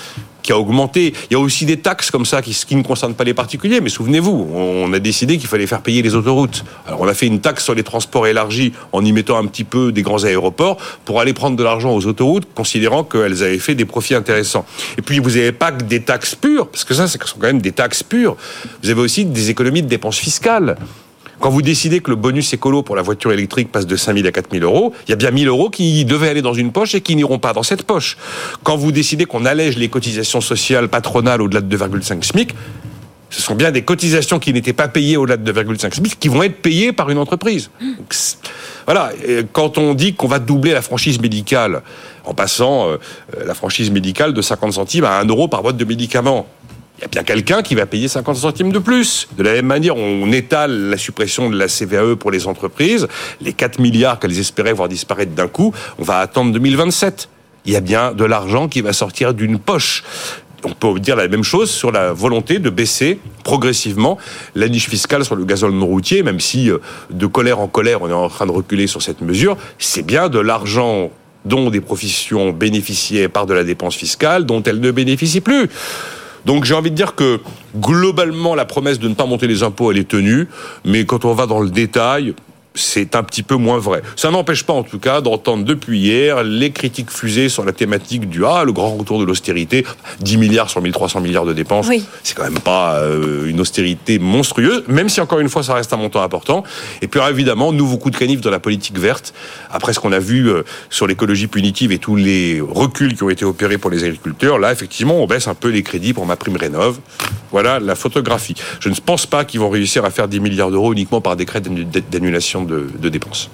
qui a augmenté. Il y a aussi des taxes comme ça qui, ne concernent pas les particuliers, mais souvenez-vous, on a décidé qu'il fallait faire payer les autoroutes. Alors on a fait une taxe sur les transports élargie en y mettant un petit peu des grands aéroports pour aller prendre de l'argent aux autoroutes, considérant qu'elles avaient fait des profits intéressants. Et puis vous n'avez pas que des taxes pures, parce que ça, ce sont quand même des taxes pures. Vous avez aussi des économies de dépenses fiscales. Quand vous décidez que le bonus écolo pour la voiture électrique passe de 5 000 à 4 000 euros, il y a bien 1 000 euros qui devaient aller dans une poche et qui n'iront pas dans cette poche. Quand vous décidez qu'on allège les cotisations sociales patronales au-delà de 2,5 SMIC, ce sont bien des cotisations qui n'étaient pas payées au-delà de 2,5 SMIC qui vont être payées par une entreprise. voilà, quand on dit qu'on va doubler la franchise médicale en passant euh, la franchise médicale de 50 centimes à 1 euro par boîte de médicaments, il y a bien quelqu'un qui va payer 50 centimes de plus. De la même manière, on étale la suppression de la CVAE pour les entreprises. Les 4 milliards qu'elles espéraient voir disparaître d'un coup, on va attendre 2027. Il y a bien de l'argent qui va sortir d'une poche. On peut dire la même chose sur la volonté de baisser progressivement la niche fiscale sur le gazole non routier, même si euh, de colère en colère, on est en train de reculer sur cette mesure. C'est bien de l'argent dont des professions bénéficiaient par de la dépense fiscale, dont elles ne bénéficient plus. Donc j'ai envie de dire que globalement la promesse de ne pas monter les impôts elle est tenue, mais quand on va dans le détail, c'est un petit peu moins vrai. Ça n'empêche pas, en tout cas, d'entendre depuis hier les critiques fusées sur la thématique du ah le grand retour de l'austérité, 10 milliards sur 1300 milliards de dépenses. C'est quand même pas euh, une austérité monstrueuse, même si encore une fois ça reste un montant important. Et puis évidemment, nouveau coup de canif dans la politique verte. Après ce qu'on a vu euh, sur l'écologie punitive et tous les reculs qui ont été opérés pour les agriculteurs, là effectivement on baisse un peu les crédits pour ma prime rénov. Voilà la photographie. Je ne pense pas qu'ils vont réussir à faire 10 milliards d'euros uniquement par décret d'annulation de, dépenses.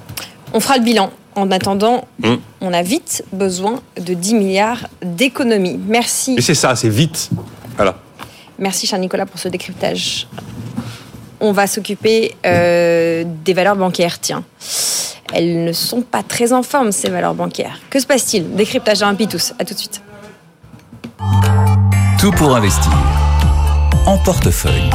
On fera le bilan. En attendant, hum. on a vite besoin de 10 milliards d'économies. Merci. Et c'est ça, c'est vite. Voilà. Merci, cher Nicolas, pour ce décryptage. On va s'occuper euh, des valeurs bancaires. Tiens, elles ne sont pas très en forme, ces valeurs bancaires. Que se passe-t-il? Décryptage d'un Pitous. À tout de suite. Tout pour investir. En portefeuille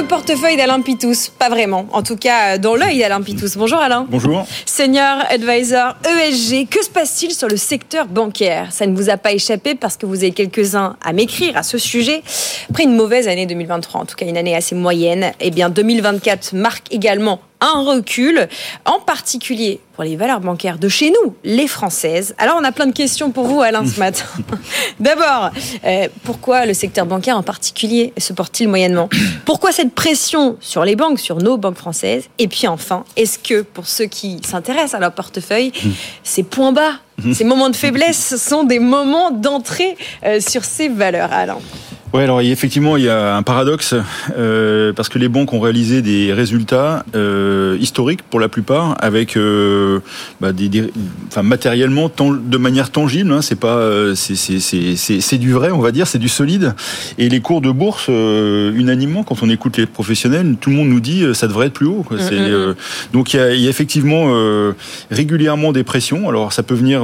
le portefeuille d'Alain Pitous Pas vraiment. En tout cas, dans l'œil d'Alain Pitous. Bonjour Alain. Bonjour. Senior Advisor ESG. Que se passe-t-il sur le secteur bancaire? Ça ne vous a pas échappé parce que vous avez quelques-uns à m'écrire à ce sujet. Après une mauvaise année 2023, en tout cas une année assez moyenne, eh bien 2024 marque également un recul, en particulier pour les valeurs bancaires de chez nous, les françaises. Alors on a plein de questions pour vous Alain ce matin. D'abord, euh, pourquoi le secteur bancaire en particulier se porte-t-il moyennement Pourquoi cette pression sur les banques, sur nos banques françaises Et puis enfin, est-ce que pour ceux qui s'intéressent à leur portefeuille, ces points bas, ces moments de faiblesse sont des moments d'entrée euh, sur ces valeurs Alain oui, alors effectivement, il y a un paradoxe euh, parce que les banques ont réalisé des résultats euh, historiques pour la plupart, avec euh, bah, des, enfin, matériellement, de manière tangible. Hein, c'est pas, c'est du vrai, on va dire, c'est du solide. Et les cours de bourse, unanimement, quand on écoute les professionnels, tout le monde nous dit ça devrait être plus haut. Quoi. Mm, mm, mm. donc il y, a, il y a effectivement régulièrement des pressions. Alors ça peut venir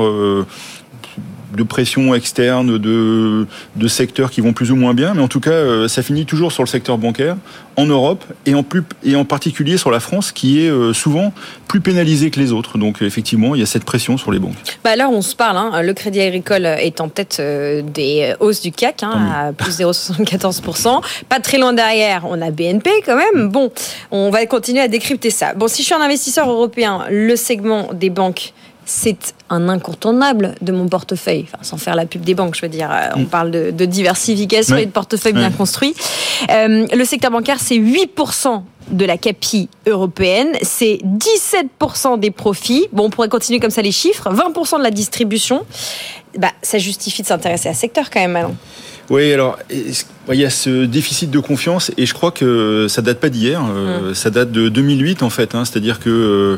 de pression externe, de, de secteurs qui vont plus ou moins bien, mais en tout cas, euh, ça finit toujours sur le secteur bancaire, en Europe, et en, plus, et en particulier sur la France, qui est euh, souvent plus pénalisée que les autres. Donc effectivement, il y a cette pression sur les banques. Bah là, on se parle, hein, le Crédit Agricole est en tête euh, des hausses du CAC, hein, à plus 0,74%. Pas très loin derrière, on a BNP quand même. Bon, on va continuer à décrypter ça. Bon, si je suis un investisseur européen, le segment des banques c'est un incontournable de mon portefeuille, enfin, sans faire la pub des banques, je veux dire, euh, on mm. parle de, diversification et de portefeuille bien construit. Euh, le secteur bancaire, c'est 8% de la CAPI européenne, c'est 17% des profits. Bon, on pourrait continuer comme ça les chiffres, 20% de la distribution. Bah, ça justifie de s'intéresser à ce secteur quand même. Oui, alors il y a ce déficit de confiance et je crois que ça date pas d'hier, euh, mm. ça date de 2008 en fait. Hein, C'est-à-dire que euh,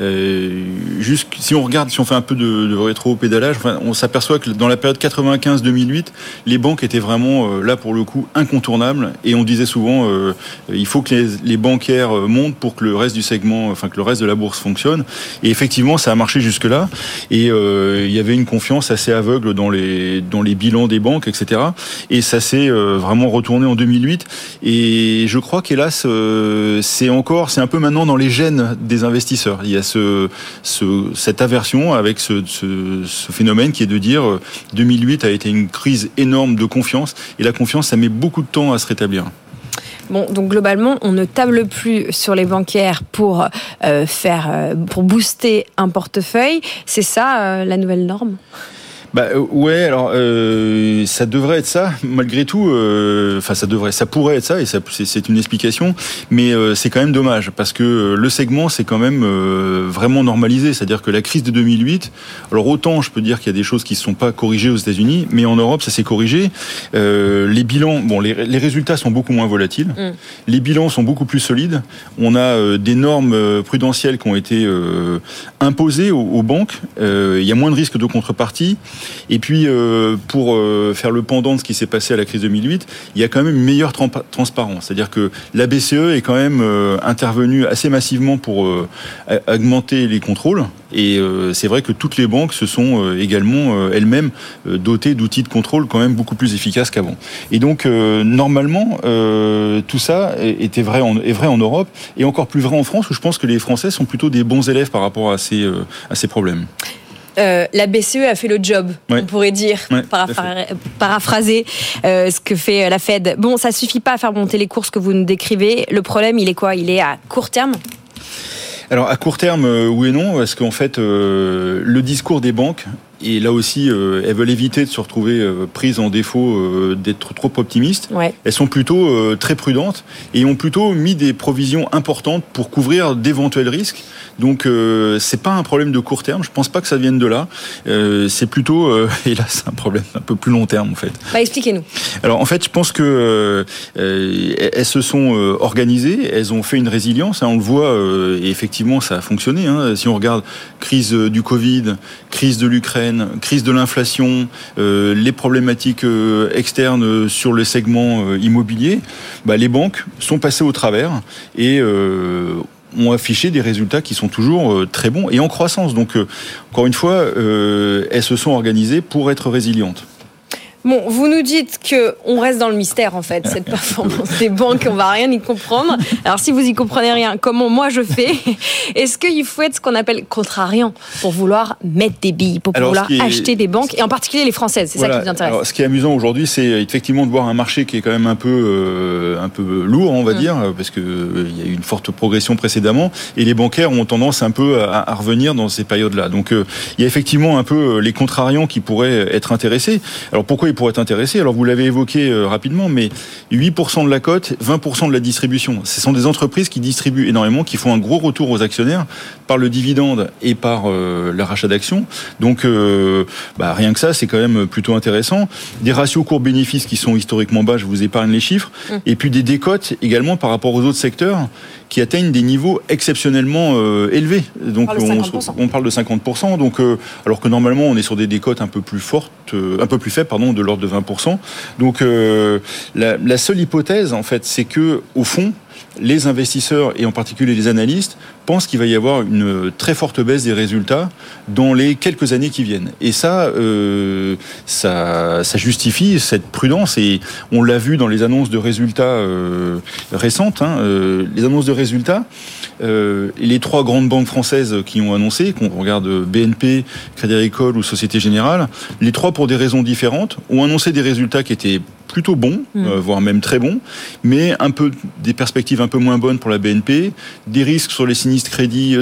euh, juste si on regarde, si on fait un peu de, de rétro-pédalage, enfin, on s'aperçoit que dans la période 95-2008, les banques étaient vraiment là pour le coup incontournables et on disait souvent il faut que les, les, bancaires montent pour que le reste du segment, enfin que le reste de la bourse fonctionne. Et effectivement, ça a marché jusque là et il y avait une confiance assez aveugle dans les dans les bilans des banques, etc. Et ça s'est vraiment retourné en 2008. Et je crois qu'hélas, euh, c'est encore, c'est un peu maintenant dans les gènes des investisseurs. Il y a ce, cette aversion avec ce, phénomène qui est de dire 2008 euh, a été une crise énorme de confiance. Et la confiance, ça met beaucoup de temps à se rétablir. Bon, donc globalement, on ne table plus sur les bancaires pour euh, faire, pour booster un portefeuille. C'est ça la nouvelle norme? Bah euh, ouais, alors euh, ça devrait être ça. Malgré tout, euh, enfin ça devrait, ça pourrait être ça et ça c'est une explication, mais euh, c'est quand même dommage parce que le segment c'est quand même vraiment normalisé. C'est-à-dire que la crise de 2008, alors autant je peux dire qu'il y a des choses qui ne sont pas corrigées aux États-Unis, mais en Europe ça s'est corrigé. les bilans, bon, les, les, résultats sont beaucoup moins volatiles, mm. les bilans sont beaucoup plus solides. On a des normes prudentielles qui ont été imposées aux, aux banques. Il y a moins de risques de contrepartie. Et puis, euh, pour euh, faire le pendant de ce qui s'est passé à la crise 2008, il y a quand même une meilleure transparence. C'est-à-dire que la BCE est quand même euh, intervenue assez massivement pour augmenter les contrôles. Et c'est vrai que toutes les banques se sont également elles-mêmes dotées d'outils de contrôle quand même beaucoup plus efficaces qu'avant. Et donc, normalement, tout ça était vrai en, est vrai en Europe et encore plus vrai en France, où je pense que les Français sont plutôt des bons élèves par rapport à ces, à ces problèmes. Euh, la BCE a fait le job, on pourrait dire, paraphraser euh, ce que fait euh, la Fed. Bon, ça suffit pas à faire monter les courses que vous nous décrivez. Le problème, il est quoi? Il est à court terme? Alors à court terme, oui et non, parce qu'en fait, le discours des banques et là aussi, elles veulent éviter de se retrouver prises en défaut d'être trop optimistes. Elles sont plutôt très prudentes et ont plutôt mis des provisions importantes pour couvrir d'éventuels risques. Donc euh, c'est pas un problème de court terme. Je pense pas que ça vienne de là. Euh, c'est plutôt, euh, et là c'est un problème un peu plus long terme en fait. Bah expliquez-nous. Alors en fait, je pense que euh, elles se sont euh, organisées, elles ont fait une résilience. Hein, on le voit et effectivement ça a fonctionné. Hein. Si on regarde crise du Covid, crise de l'Ukraine, crise de l'inflation, les problématiques externes sur le segment immobilier, bah, les banques sont passées au travers et ont affiché des résultats qui sont toujours euh, très bons et en croissance. Donc, euh, encore une fois, euh, elles se sont organisées pour être résilientes. Bon, vous nous dites que on reste dans le mystère en fait, cette performance des banques, on va rien y comprendre. Alors si vous y comprenez rien, comment moi je fais? Est-ce qu'il faut être ce qu'on appelle contrariant pour vouloir mettre des billes, pour vouloir acheter des banques et en particulier les françaises C'est ça qui vous intéresse? Alors, ce qui est amusant aujourd'hui, c'est effectivement de voir un marché qui est quand même un peu euh, un peu lourd, on va mm. dire, parce que euh, il y a eu une forte progression précédemment et les bancaires ont tendance un peu à, revenir dans ces périodes-là. Donc euh, il y a effectivement un peu les contrariants qui pourraient être intéressés. Alors pourquoi pour être intéressé. Alors vous l'avez évoqué euh, rapidement, mais 8% de la cote, 20% de la distribution. Ce sont des entreprises qui distribuent énormément, qui font un gros retour aux actionnaires par le dividende et par euh, le rachat d'actions. Donc euh, bah, rien que ça, c'est quand même plutôt intéressant. Des ratios cours-bénéfices qui sont historiquement bas, je vous épargne les chiffres. Mmh. Et puis des décotes également par rapport aux autres secteurs qui atteignent des niveaux exceptionnellement élevés. Donc on parle, de 50%. Donc alors que normalement on est sur des décotes un peu plus fortes, un peu plus faibles, pardon, de l'ordre de 20%. Donc euh, la, la, seule hypothèse, en fait, c'est que au fond, les investisseurs et en particulier les analystes pensent qu'il va y avoir une très forte baisse des résultats dans les quelques années qui viennent. Et ça, euh, ça, justifie cette prudence. Et on l'a vu dans les annonces de résultats euh, récentes. Hein, euh, les annonces de résultats, les trois grandes banques françaises qui ont annoncé, qu'on regarde BNP, Crédit Agricole ou Société Générale, les trois pour des raisons différentes ont annoncé des résultats qui étaient plutôt bons, mm. voire même très bons, mais un peu des perspectives un peu moins bonnes pour la BNP, des risques sur les sinistres crédits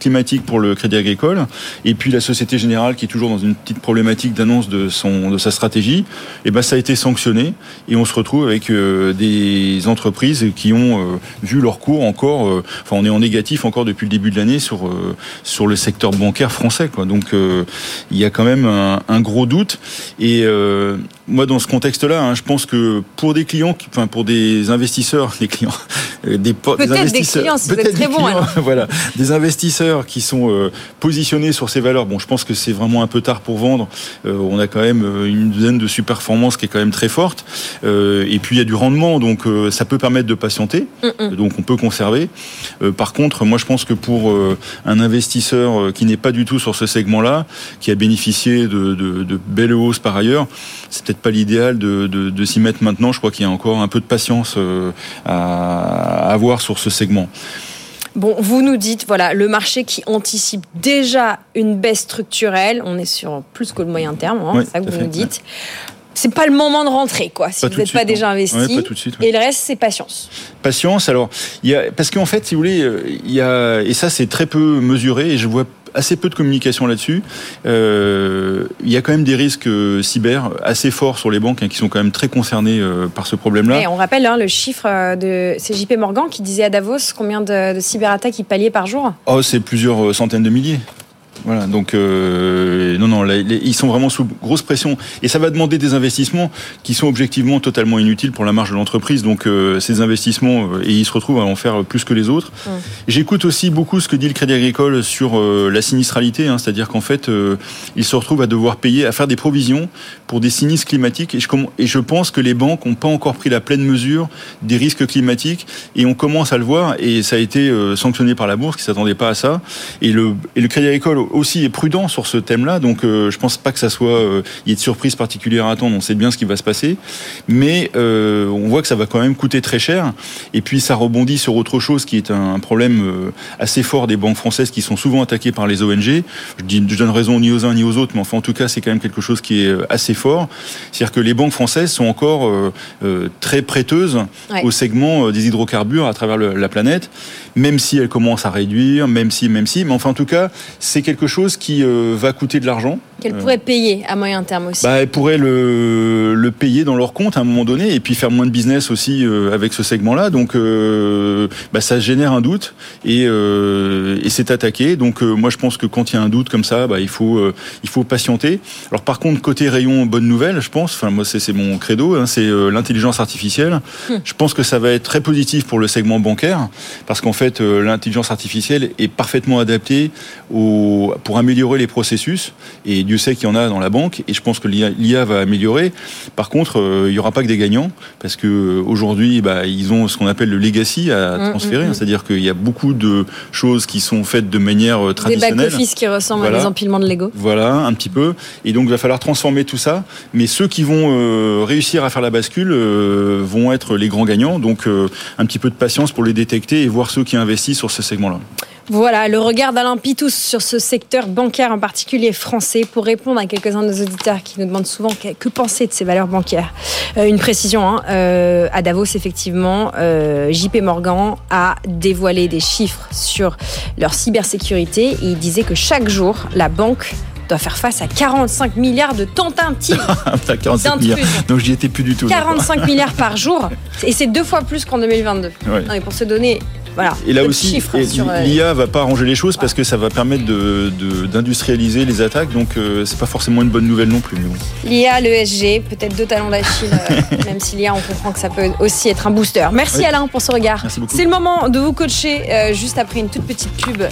climatiques pour le Crédit Agricole, et puis la Société Générale qui est toujours dans une petite problématique d'annonce de son de sa stratégie. Et eh ben ça a été sanctionné et on se retrouve avec des entreprises qui ont vu leur cours encore, enfin on est en négatif encore depuis le début de l'année sur sur le secteur bancaire français. Quoi. Donc il y a quand même un, gros doute. Et euh, moi, dans ce contexte-là, hein, je pense que pour des clients, enfin pour des investisseurs, des clients, euh, des, des investisseurs, des clients, très voilà, des investisseurs qui sont euh, positionnés sur ces valeurs. Bon, je pense que c'est vraiment un peu tard pour vendre. on a quand même une douzaine de super-performances qui est quand même très forte. et puis il y a du rendement, donc ça peut permettre de patienter. Donc on peut conserver. par contre, moi, je pense que pour un investisseur qui n'est pas du tout sur ce segment-là, qui a bénéficié de, de, belles hausses par ailleurs, c'est peut-être pas l'idéal de, s'y mettre maintenant. Je crois qu'il y a encore un peu de patience euh, à avoir sur ce segment. Bon, vous nous dites, voilà, le marché qui anticipe déjà une baisse structurelle, on est sur plus que le moyen terme, hein, c'est ça que vous nous dites. C'est pas le moment de rentrer, quoi, si vous n'êtes pas déjà investi. Et le reste, c'est patience. Patience, alors, y a, parce qu'en fait, si vous voulez, euh, il y a, et ça, c'est très peu mesuré, et je vois assez peu de communication là-dessus. Euh, il y a quand même des risques euh, cyber assez forts sur les banques hein, qui sont quand même très concernées euh, par ce problème-là. Et on rappelle hein, le chiffre de CJP Morgan qui disait à Davos combien de, de cyberattaques il palliait par jour? Oh, c'est plusieurs centaines de milliers. Voilà, donc euh, non, non, ils sont vraiment sous grosse pression. Et ça va demander des investissements qui sont objectivement totalement inutiles pour la marge de l'entreprise. Donc euh, ces investissements euh, et ils se retrouvent à en faire plus que les autres. J'écoute aussi beaucoup ce que dit le Crédit Agricole sur la sinistralité, hein, c'est-à-dire qu'en fait ils se retrouvent à devoir payer, à faire des provisions pour des sinistres climatiques. Et je, et je pense que les banques n'ont pas encore pris la pleine mesure des risques climatiques. Et on commence à le voir. Et ça a été sanctionné par la bourse qui s'attendait pas à ça. Et le, et le Crédit Agricole aussi prudent sur ce thème-là, donc euh, je pense pas que ça soit euh, il y ait de surprise particulière à attendre. On sait bien ce qui va se passer, mais euh, on voit que ça va quand même coûter très cher. Et puis ça rebondit sur autre chose qui est un problème assez fort des banques françaises qui sont souvent attaquées par les ONG. Je, dis, je donne raison ni aux uns ni aux autres, mais enfin en tout cas c'est quand même quelque chose qui est assez fort. C'est-à-dire que les banques françaises sont encore très prêteuses au segment des hydrocarbures à travers la planète, même si elles commencent à réduire, même si, même si, mais enfin en tout cas c'est quelque chose qui euh, va coûter de l'argent. Qu'elle pourrait payer à moyen terme aussi. Bah, elle pourrait le, le, payer dans leur compte à un moment donné et puis faire moins de business aussi euh, avec ce segment-là. Donc euh, bah, ça génère un doute et, et c'est attaqué. Donc moi je pense que quand il y a un doute comme ça, bah, il, faut, il faut patienter. Alors par contre, côté rayon, bonne nouvelle, je pense, enfin moi c'est mon credo, hein, c'est l'intelligence artificielle. Hum. Je pense que ça va être très positif pour le segment bancaire parce qu'en fait l'intelligence artificielle est parfaitement adaptée au pour, améliorer les processus. Et Dieu sait qu'il y en a dans la banque. Et je pense que l'IA va améliorer. Par contre, euh, il n'y aura pas que des gagnants. Parce que euh, aujourd'hui, bah, ils ont ce qu'on appelle le legacy à mm, transférer. Mm, mm. C'est-à-dire qu'il y a beaucoup de choses qui sont faites de manière traditionnelle. Des back-office qui ressemblent à des empilements de Lego. Voilà, un petit peu. Et donc, il va falloir transformer tout ça. Mais ceux qui vont euh, réussir à faire la bascule vont être les grands gagnants. Donc, un petit peu de patience pour les détecter et voir ceux qui investissent sur ce segment-là. Voilà, le regard d'Alain Pitous sur ce secteur bancaire en particulier français pour répondre à quelques-uns de nos auditeurs qui nous demandent souvent que, penser de ces valeurs bancaires. Euh, une précision, hein, euh, à Davos, effectivement, euh, JP Morgan a dévoilé des chiffres sur leur cybersécurité et il disait que chaque jour, la banque doit faire face à 45 milliards de tentatives 45 milliards. Donc j'y étais plus du tout. 45 milliards par jour. Et c'est deux fois plus qu'en 2022. et pour se donner et là aussi, euh, l'IA va pas arranger les choses parce que ça va permettre d'industrialiser les attaques, donc euh, c'est pas forcément une bonne nouvelle non plus. L'IA, l'ESG, peut-être deux talons d'Achille, euh, même si l'IA, on comprend que ça peut aussi être un booster. Merci Alain pour ce regard. C'est le moment de vous coacher juste après une toute petite pub.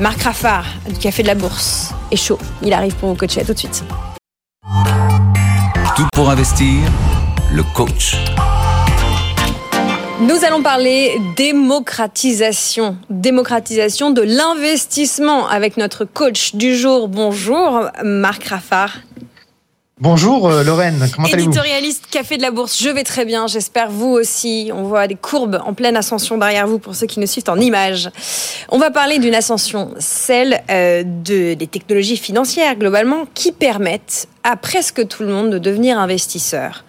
Marc Raffard du Café de la Bourse est chaud. Il arrive pour vous coacher. À tout de suite. Tout pour investir, le coach. Nous allons parler démocratisation, démocratisation de l'investissement avec notre coach du jour. Bonjour, Marc Raffard. Bonjour euh, Lorraine, comment allez-vous Éditorialiste Café de la Bourse, je vais très bien, j'espère vous aussi. On voit des courbes en pleine ascension derrière vous pour ceux qui nous suivent en images. On va parler d'une ascension, celle euh, de, des technologies financières globalement qui permettent à presque tout le monde de devenir investisseur.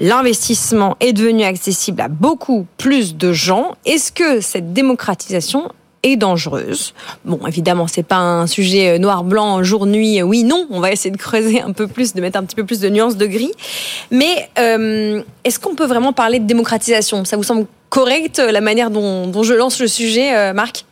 L'investissement est devenu accessible à beaucoup plus de gens. Est-ce que cette démocratisation est dangereuse. Bon, évidemment, c'est pas un sujet euh, noir-blanc, jour-nuit, euh, oui, non. On va essayer de creuser un peu plus, de mettre un petit peu plus de nuances de gris. Mais euh, est-ce qu'on peut vraiment parler de démocratisation? Ça vous semble correct la manière dont je lance le sujet, Marc?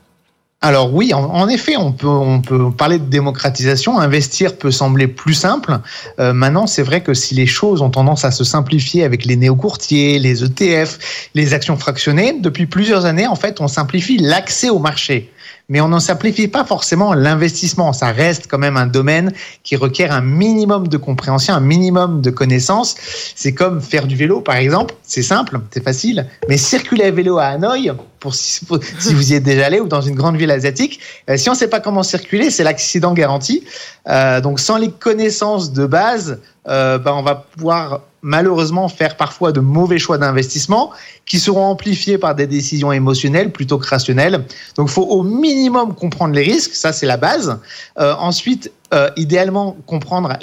Alors oui, en, effet, on peut, on peut parler de démocratisation. Investir peut sembler plus simple. Euh, maintenant, c'est vrai que si les choses ont tendance à se simplifier avec les néo-courtiers, les ETF, les actions fractionnées, depuis plusieurs années, en fait, on simplifie l'accès au marché mais on n'en simplifie pas forcément l'investissement. Ça reste quand même un domaine qui requiert un minimum de compréhension, un minimum de connaissances. C'est comme faire du vélo, par exemple. C'est simple, c'est facile. Mais circuler à vélo à Hanoï, si, vous y êtes déjà allé ou dans une grande ville asiatique, euh, si on ne sait pas comment circuler, c'est l'accident garanti. Euh, donc sans les connaissances de base, euh, ben, on va pouvoir malheureusement faire parfois de mauvais choix d'investissement qui seront amplifiés par des décisions émotionnelles plutôt que rationnelles. Donc il faut au minimum comprendre les risques, ça c'est la base. Ensuite, idéalement comprendre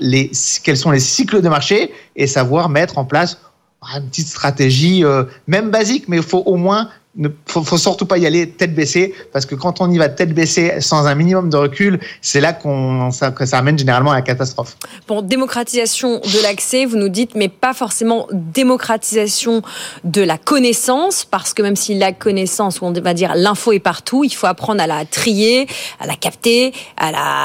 quels sont les cycles de marché et savoir mettre en place une petite stratégie, même basique, mais il faut au moins ne faut, surtout pas y aller tête baissée parce que quand on y va tête baissée sans un minimum de recul, c'est là qu'on ça, que ça amène généralement à la catastrophe. Bon, démocratisation de l'accès, vous nous dites, mais pas forcément démocratisation de la connaissance parce que même si la connaissance on va dire l'info est partout, il faut apprendre à la trier, à la capter, à la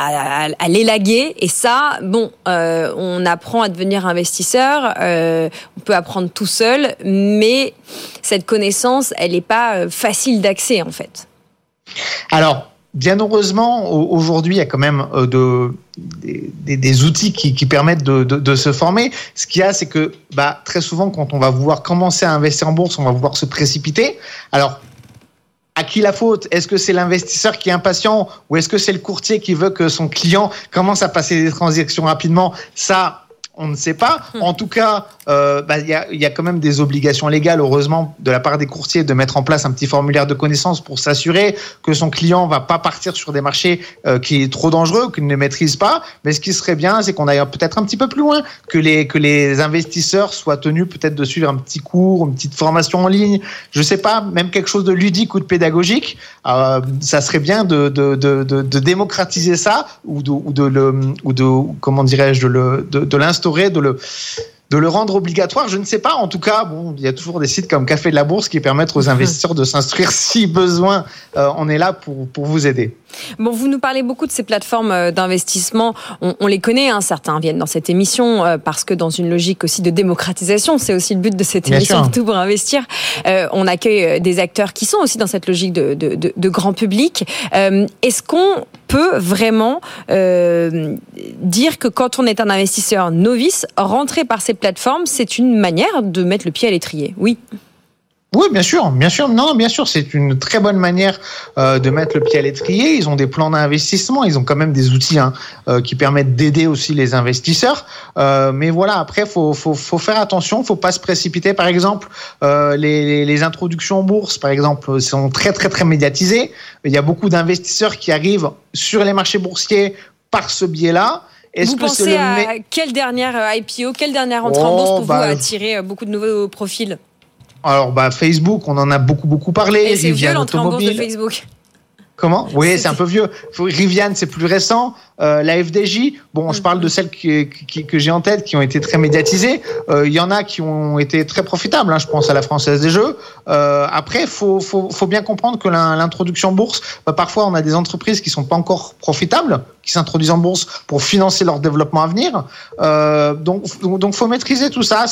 à, l'élaguer et ça, bon, euh, on apprend à devenir investisseur, euh, on peut apprendre tout seul, mais cette connaissance, elle n'est pas euh, facile d'accès en fait. Alors, bien heureusement, aujourd'hui, il y a quand même euh, de, des, outils qui, permettent de, se former. Ce qu'il y a, c'est que bah, très souvent, quand on va vouloir commencer à investir en bourse, on va vouloir se précipiter. Alors, à qui la faute? Est-ce que c'est l'investisseur qui est impatient ou est-ce que c'est le courtier qui veut que son client commence à passer des transactions rapidement? Ça, on ne sait pas. Hmm. En tout cas, euh, bah, il y, a, y, a, quand même des obligations légales, heureusement, de la part des courtiers de mettre en place un petit formulaire de connaissance pour s'assurer que son client va pas partir sur des marchés euh, qui est trop dangereux, qu'il ne maîtrise pas. Mais ce qui serait bien, c'est qu'on aille peut-être un petit peu plus loin, que les, que les investisseurs soient tenus peut-être de suivre un petit cours, une petite formation en ligne, je sais pas, même quelque chose de ludique ou de pédagogique. Euh, ça serait bien de, de, de, de, démocratiser ça ou de, ou de, le, ou de comment dirais-je, de l'instaurer, de le de le rendre obligatoire, je ne sais pas. En tout cas, bon, il y a toujours des sites comme Café de la Bourse qui permettent aux investisseurs de s'instruire si besoin. Euh, on est là pour, pour vous aider. Bon, vous nous parlez beaucoup de ces plateformes euh, d'investissement. On, les connaît, hein, certains viennent dans cette émission euh, parce que dans une logique aussi de démocratisation, c'est aussi le but de cette émission, tout pour investir. on accueille des acteurs qui sont aussi dans cette logique de, de, de, de grand public. Est-ce qu'on peut vraiment dire que quand on est un investisseur novice, rentrer par ces plateforme, c'est une manière de mettre le pied à l'étrier. Oui. Oui, bien sûr, bien sûr. Non, bien sûr, c'est une très bonne manière euh, de mettre le pied à l'étrier. Ils ont des plans d'investissement, ils ont quand même des outils hein, euh, qui permettent d'aider aussi les investisseurs. Euh, mais voilà, après, faut, faut, faut faire attention, faut pas se précipiter. Par exemple, les, les, introductions en bourse, par exemple, sont très très très médiatisées. Il y a beaucoup d'investisseurs qui arrivent sur les marchés boursiers par ce biais-là. Vous pensez à quelle dernière IPO, quelle dernière entrée en bourse pour bah, vous attirer beaucoup de nouveaux profils? Alors, bah, Facebook, on en a beaucoup, beaucoup parlé. Et c'est vieux l'entrée en bourse de Facebook Comment? Oui, c'est un peu vieux. Rivian, c'est plus récent. Euh, la FDJ, bon, je parle de celles qui, que j'ai en tête, qui ont été très médiatisées. Euh, il y en a qui ont été très profitables. Hein, je pense à la Française des Jeux. Euh, après, faut, faut, faut bien comprendre que l'introduction en bourse, bah, parfois, on a des entreprises qui sont pas encore profitables, qui s'introduisent en bourse pour financer leur développement à venir. Euh, donc, donc, faut maîtriser tout ça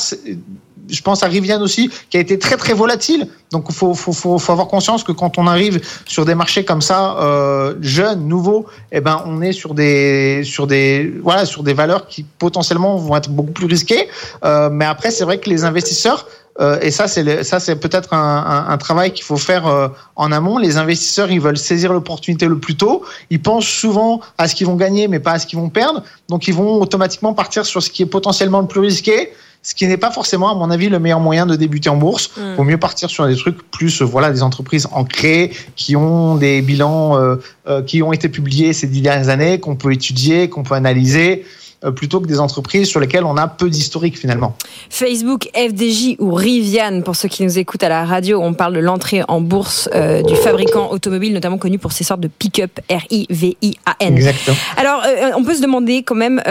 je pense à Rivian aussi, qui a été très très volatile. Donc il faut, faut, faut, faut, avoir conscience que quand on arrive sur des marchés comme ça, euh, jeunes, nouveaux, eh ben on est sur des sur des voilà sur des valeurs qui potentiellement vont être beaucoup plus risquées. Euh, mais après, c'est vrai que les investisseurs euh, et ça c'est ça c'est peut-être un, un, travail qu'il faut faire euh, en amont. Les investisseurs ils veulent saisir l'opportunité le plus tôt. Ils pensent souvent à ce qu'ils vont gagner, mais pas à ce qu'ils vont perdre. Donc ils vont automatiquement partir sur ce qui est potentiellement le plus risqué ce qui n'est pas forcément, à mon avis, le meilleur moyen de débuter en bourse. Il mm. vaut mieux partir sur des trucs plus, voilà, des entreprises ancrées qui ont des bilans euh, euh, qui ont été publiés ces dix dernières années, qu'on peut étudier, qu'on peut analyser euh, plutôt que des entreprises sur lesquelles on a peu d'historique finalement. Facebook, FDJ ou Rivian, pour ceux qui nous écoutent à la radio, on parle de l'entrée en bourse du fabricant automobile, notamment connu pour ses sortes de pick-up R-I-V-I-A-N. Exactement. Alors, on peut se demander quand même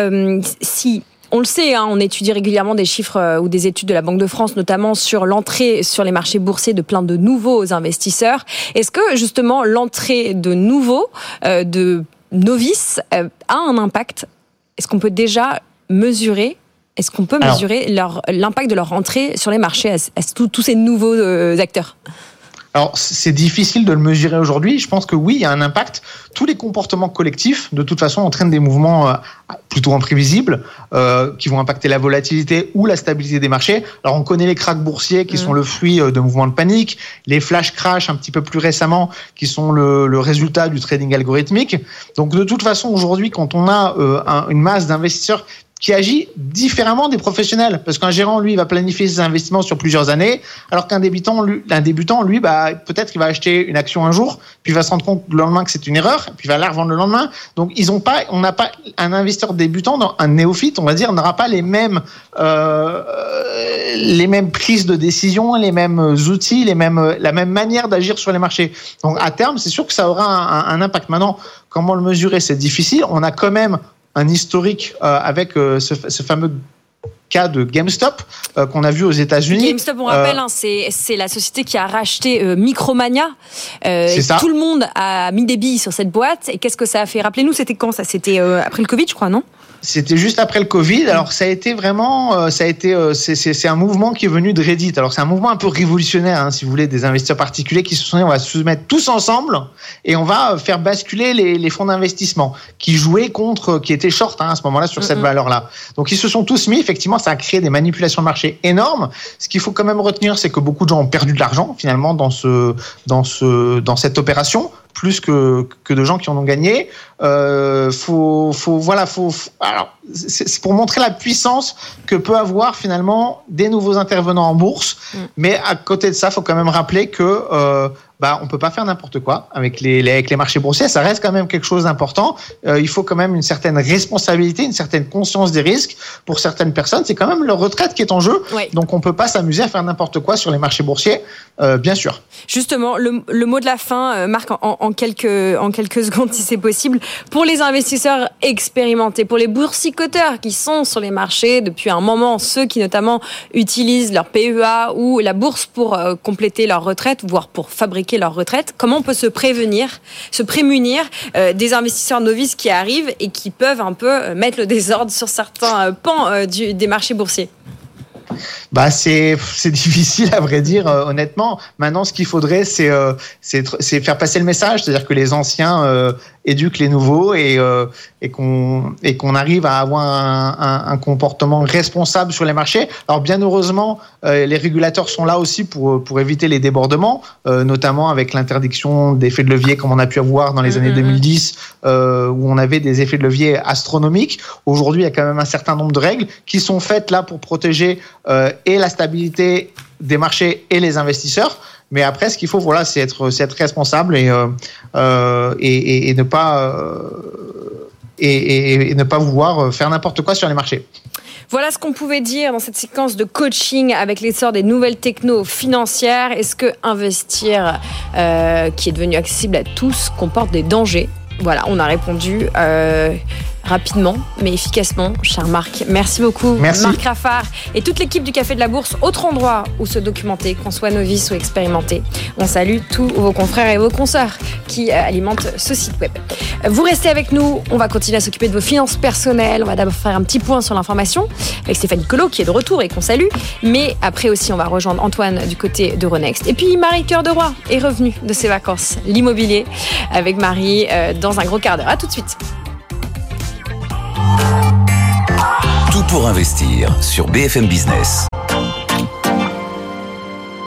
si on le sait, hein, on étudie régulièrement des chiffres euh, ou des études de la Banque de France, notamment sur l'entrée sur les marchés boursiers de plein de nouveaux investisseurs. Est-ce que justement l'entrée de nouveaux, euh, de novices, euh, a un impact Est-ce qu'on peut déjà mesurer Est-ce qu'on peut mesurer l'impact de leur entrée sur les marchés? À, tous ces nouveaux acteurs? Alors, c'est difficile de le mesurer aujourd'hui. Je pense que oui, il y a un impact. Tous les comportements collectifs, de toute façon, entraînent des mouvements euh, plutôt imprévisibles euh, qui vont impacter la volatilité ou la stabilité des marchés. Alors, on connaît les cracks boursiers qui sont mm. le fruit euh, de mouvements de panique, les flash crash un petit peu plus récemment qui sont le, le résultat du trading algorithmique. Donc, de toute façon, aujourd'hui, quand on a une masse d'investisseurs qui agit différemment des professionnels. Parce qu'un gérant, lui, va planifier ses investissements sur plusieurs années, alors qu'un débutant, lui, débutant, lui, bah, peut-être qu'il va acheter une action un jour, puis il va se rendre compte le lendemain que c'est une erreur, puis il va la revendre le lendemain. Donc, ils ont pas, on n'a pas un investisseur débutant, un néophyte, on va dire, n'aura pas les mêmes, euh, les mêmes prises de décision, les mêmes outils, les mêmes, la même manière d'agir sur les marchés. Donc, à terme, c'est sûr que ça aura un, un impact. Maintenant, comment le mesurer, c'est difficile. On a quand même un historique euh, avec euh, ce, fameux cas de GameStop euh, qu'on a vu aux États-Unis. GameStop, on rappelle, hein, c'est la société qui a racheté Micromania. Ça. Tout le monde a mis des billes sur cette boîte. Et qu'est-ce que ça a fait? Rappelez-nous, c'était quand ça? C'était après le Covid, je crois, non? C'était juste après le Covid. Alors ça a été vraiment, euh, ça a été, euh, c'est un mouvement qui est venu de Reddit. Alors c'est un mouvement un peu révolutionnaire, hein, si vous voulez, des investisseurs particuliers qui se sont dit on va se mettre tous ensemble et on va faire basculer les, les fonds d'investissement qui jouaient contre, qui étaient short hein, à ce moment-là sur cette valeur-là. Donc ils se sont tous mis. Effectivement, ça a créé des manipulations de marché énormes. Ce qu'il faut quand même retenir, c'est que beaucoup de gens ont perdu de l'argent finalement dans ce, dans ce, dans cette opération plus que, que de gens qui en ont gagné. Euh, faut, faut, voilà, faut, alors, c'est pour montrer la puissance que peut avoir finalement des nouveaux intervenants en bourse. Mm. Mais à côté de ça, faut quand même rappeler que euh, bah, on peut pas faire n'importe quoi avec les, avec les marchés boursiers. Ça reste quand même quelque chose d'important. Euh, il faut quand même une certaine responsabilité, une certaine conscience des risques. Pour certaines personnes, c'est quand même leur retraite qui est en jeu. Donc, on peut pas s'amuser à faire n'importe quoi sur les marchés boursiers, euh, bien sûr. Justement, le, le, mot de la fin, euh, Marc, en, en, quelques, en quelques secondes, si c'est possible. Pour les investisseurs expérimentés, pour les boursicoteurs qui sont sur les marchés depuis un moment, ceux qui notamment utilisent leur PEA ou la bourse pour compléter leur retraite, voire pour fabriquer leur retraite, comment on peut se prévenir, se prémunir euh, des investisseurs novices qui arrivent et qui peuvent un peu euh, mettre le désordre sur certains euh, pans des marchés boursiers? Bah c'est c'est difficile à vrai dire honnêtement. Maintenant ce qu'il faudrait c'est c'est faire passer le message, c'est-à-dire que les anciens éduque les nouveaux et, euh, et qu'on arrive à avoir un, un, comportement responsable sur les marchés. Alors bien heureusement, euh, les régulateurs sont là aussi pour pour éviter les débordements, euh, notamment avec l'interdiction d'effets de levier comme on a pu avoir dans les années 2010 mm-hmm. où on avait des effets de levier astronomiques. Aujourd'hui, il y a quand même un certain nombre de règles qui sont faites là pour protéger et la stabilité des marchés et les investisseurs. Mais après, ce qu'il faut, voilà, c'est être, être responsable et, euh, euh, et, et, ne pas euh, et, ne pas vouloir faire n'importe quoi sur les marchés. Voilà ce qu'on pouvait dire dans cette séquence de coaching avec l'essor des nouvelles techno financières. Est-ce que investir, qui est devenu accessible à tous, comporte des dangers? Voilà, on a répondu. Rapidement mais efficacement, cher Marc. Merci beaucoup, Merci. Marc Raffard et toute l'équipe du Café de la Bourse. Autre endroit où se documenter, qu'on soit novice ou expérimenté. On salue tous vos confrères et vos consoeurs qui euh, alimentent ce site web. Vous restez avec nous, on va continuer à s'occuper de vos finances personnelles. On va d'abord faire un petit point sur l'information avec Stéphanie Collot qui est de retour et qu'on salue. Mais après aussi, on va rejoindre Antoine du côté de Renext. Et puis Marie Cœur de Roi est revenue de ses vacances, l'immobilier, avec Marie euh, dans un gros quart d'heure. À tout de suite. Tout pour investir sur BFM Business.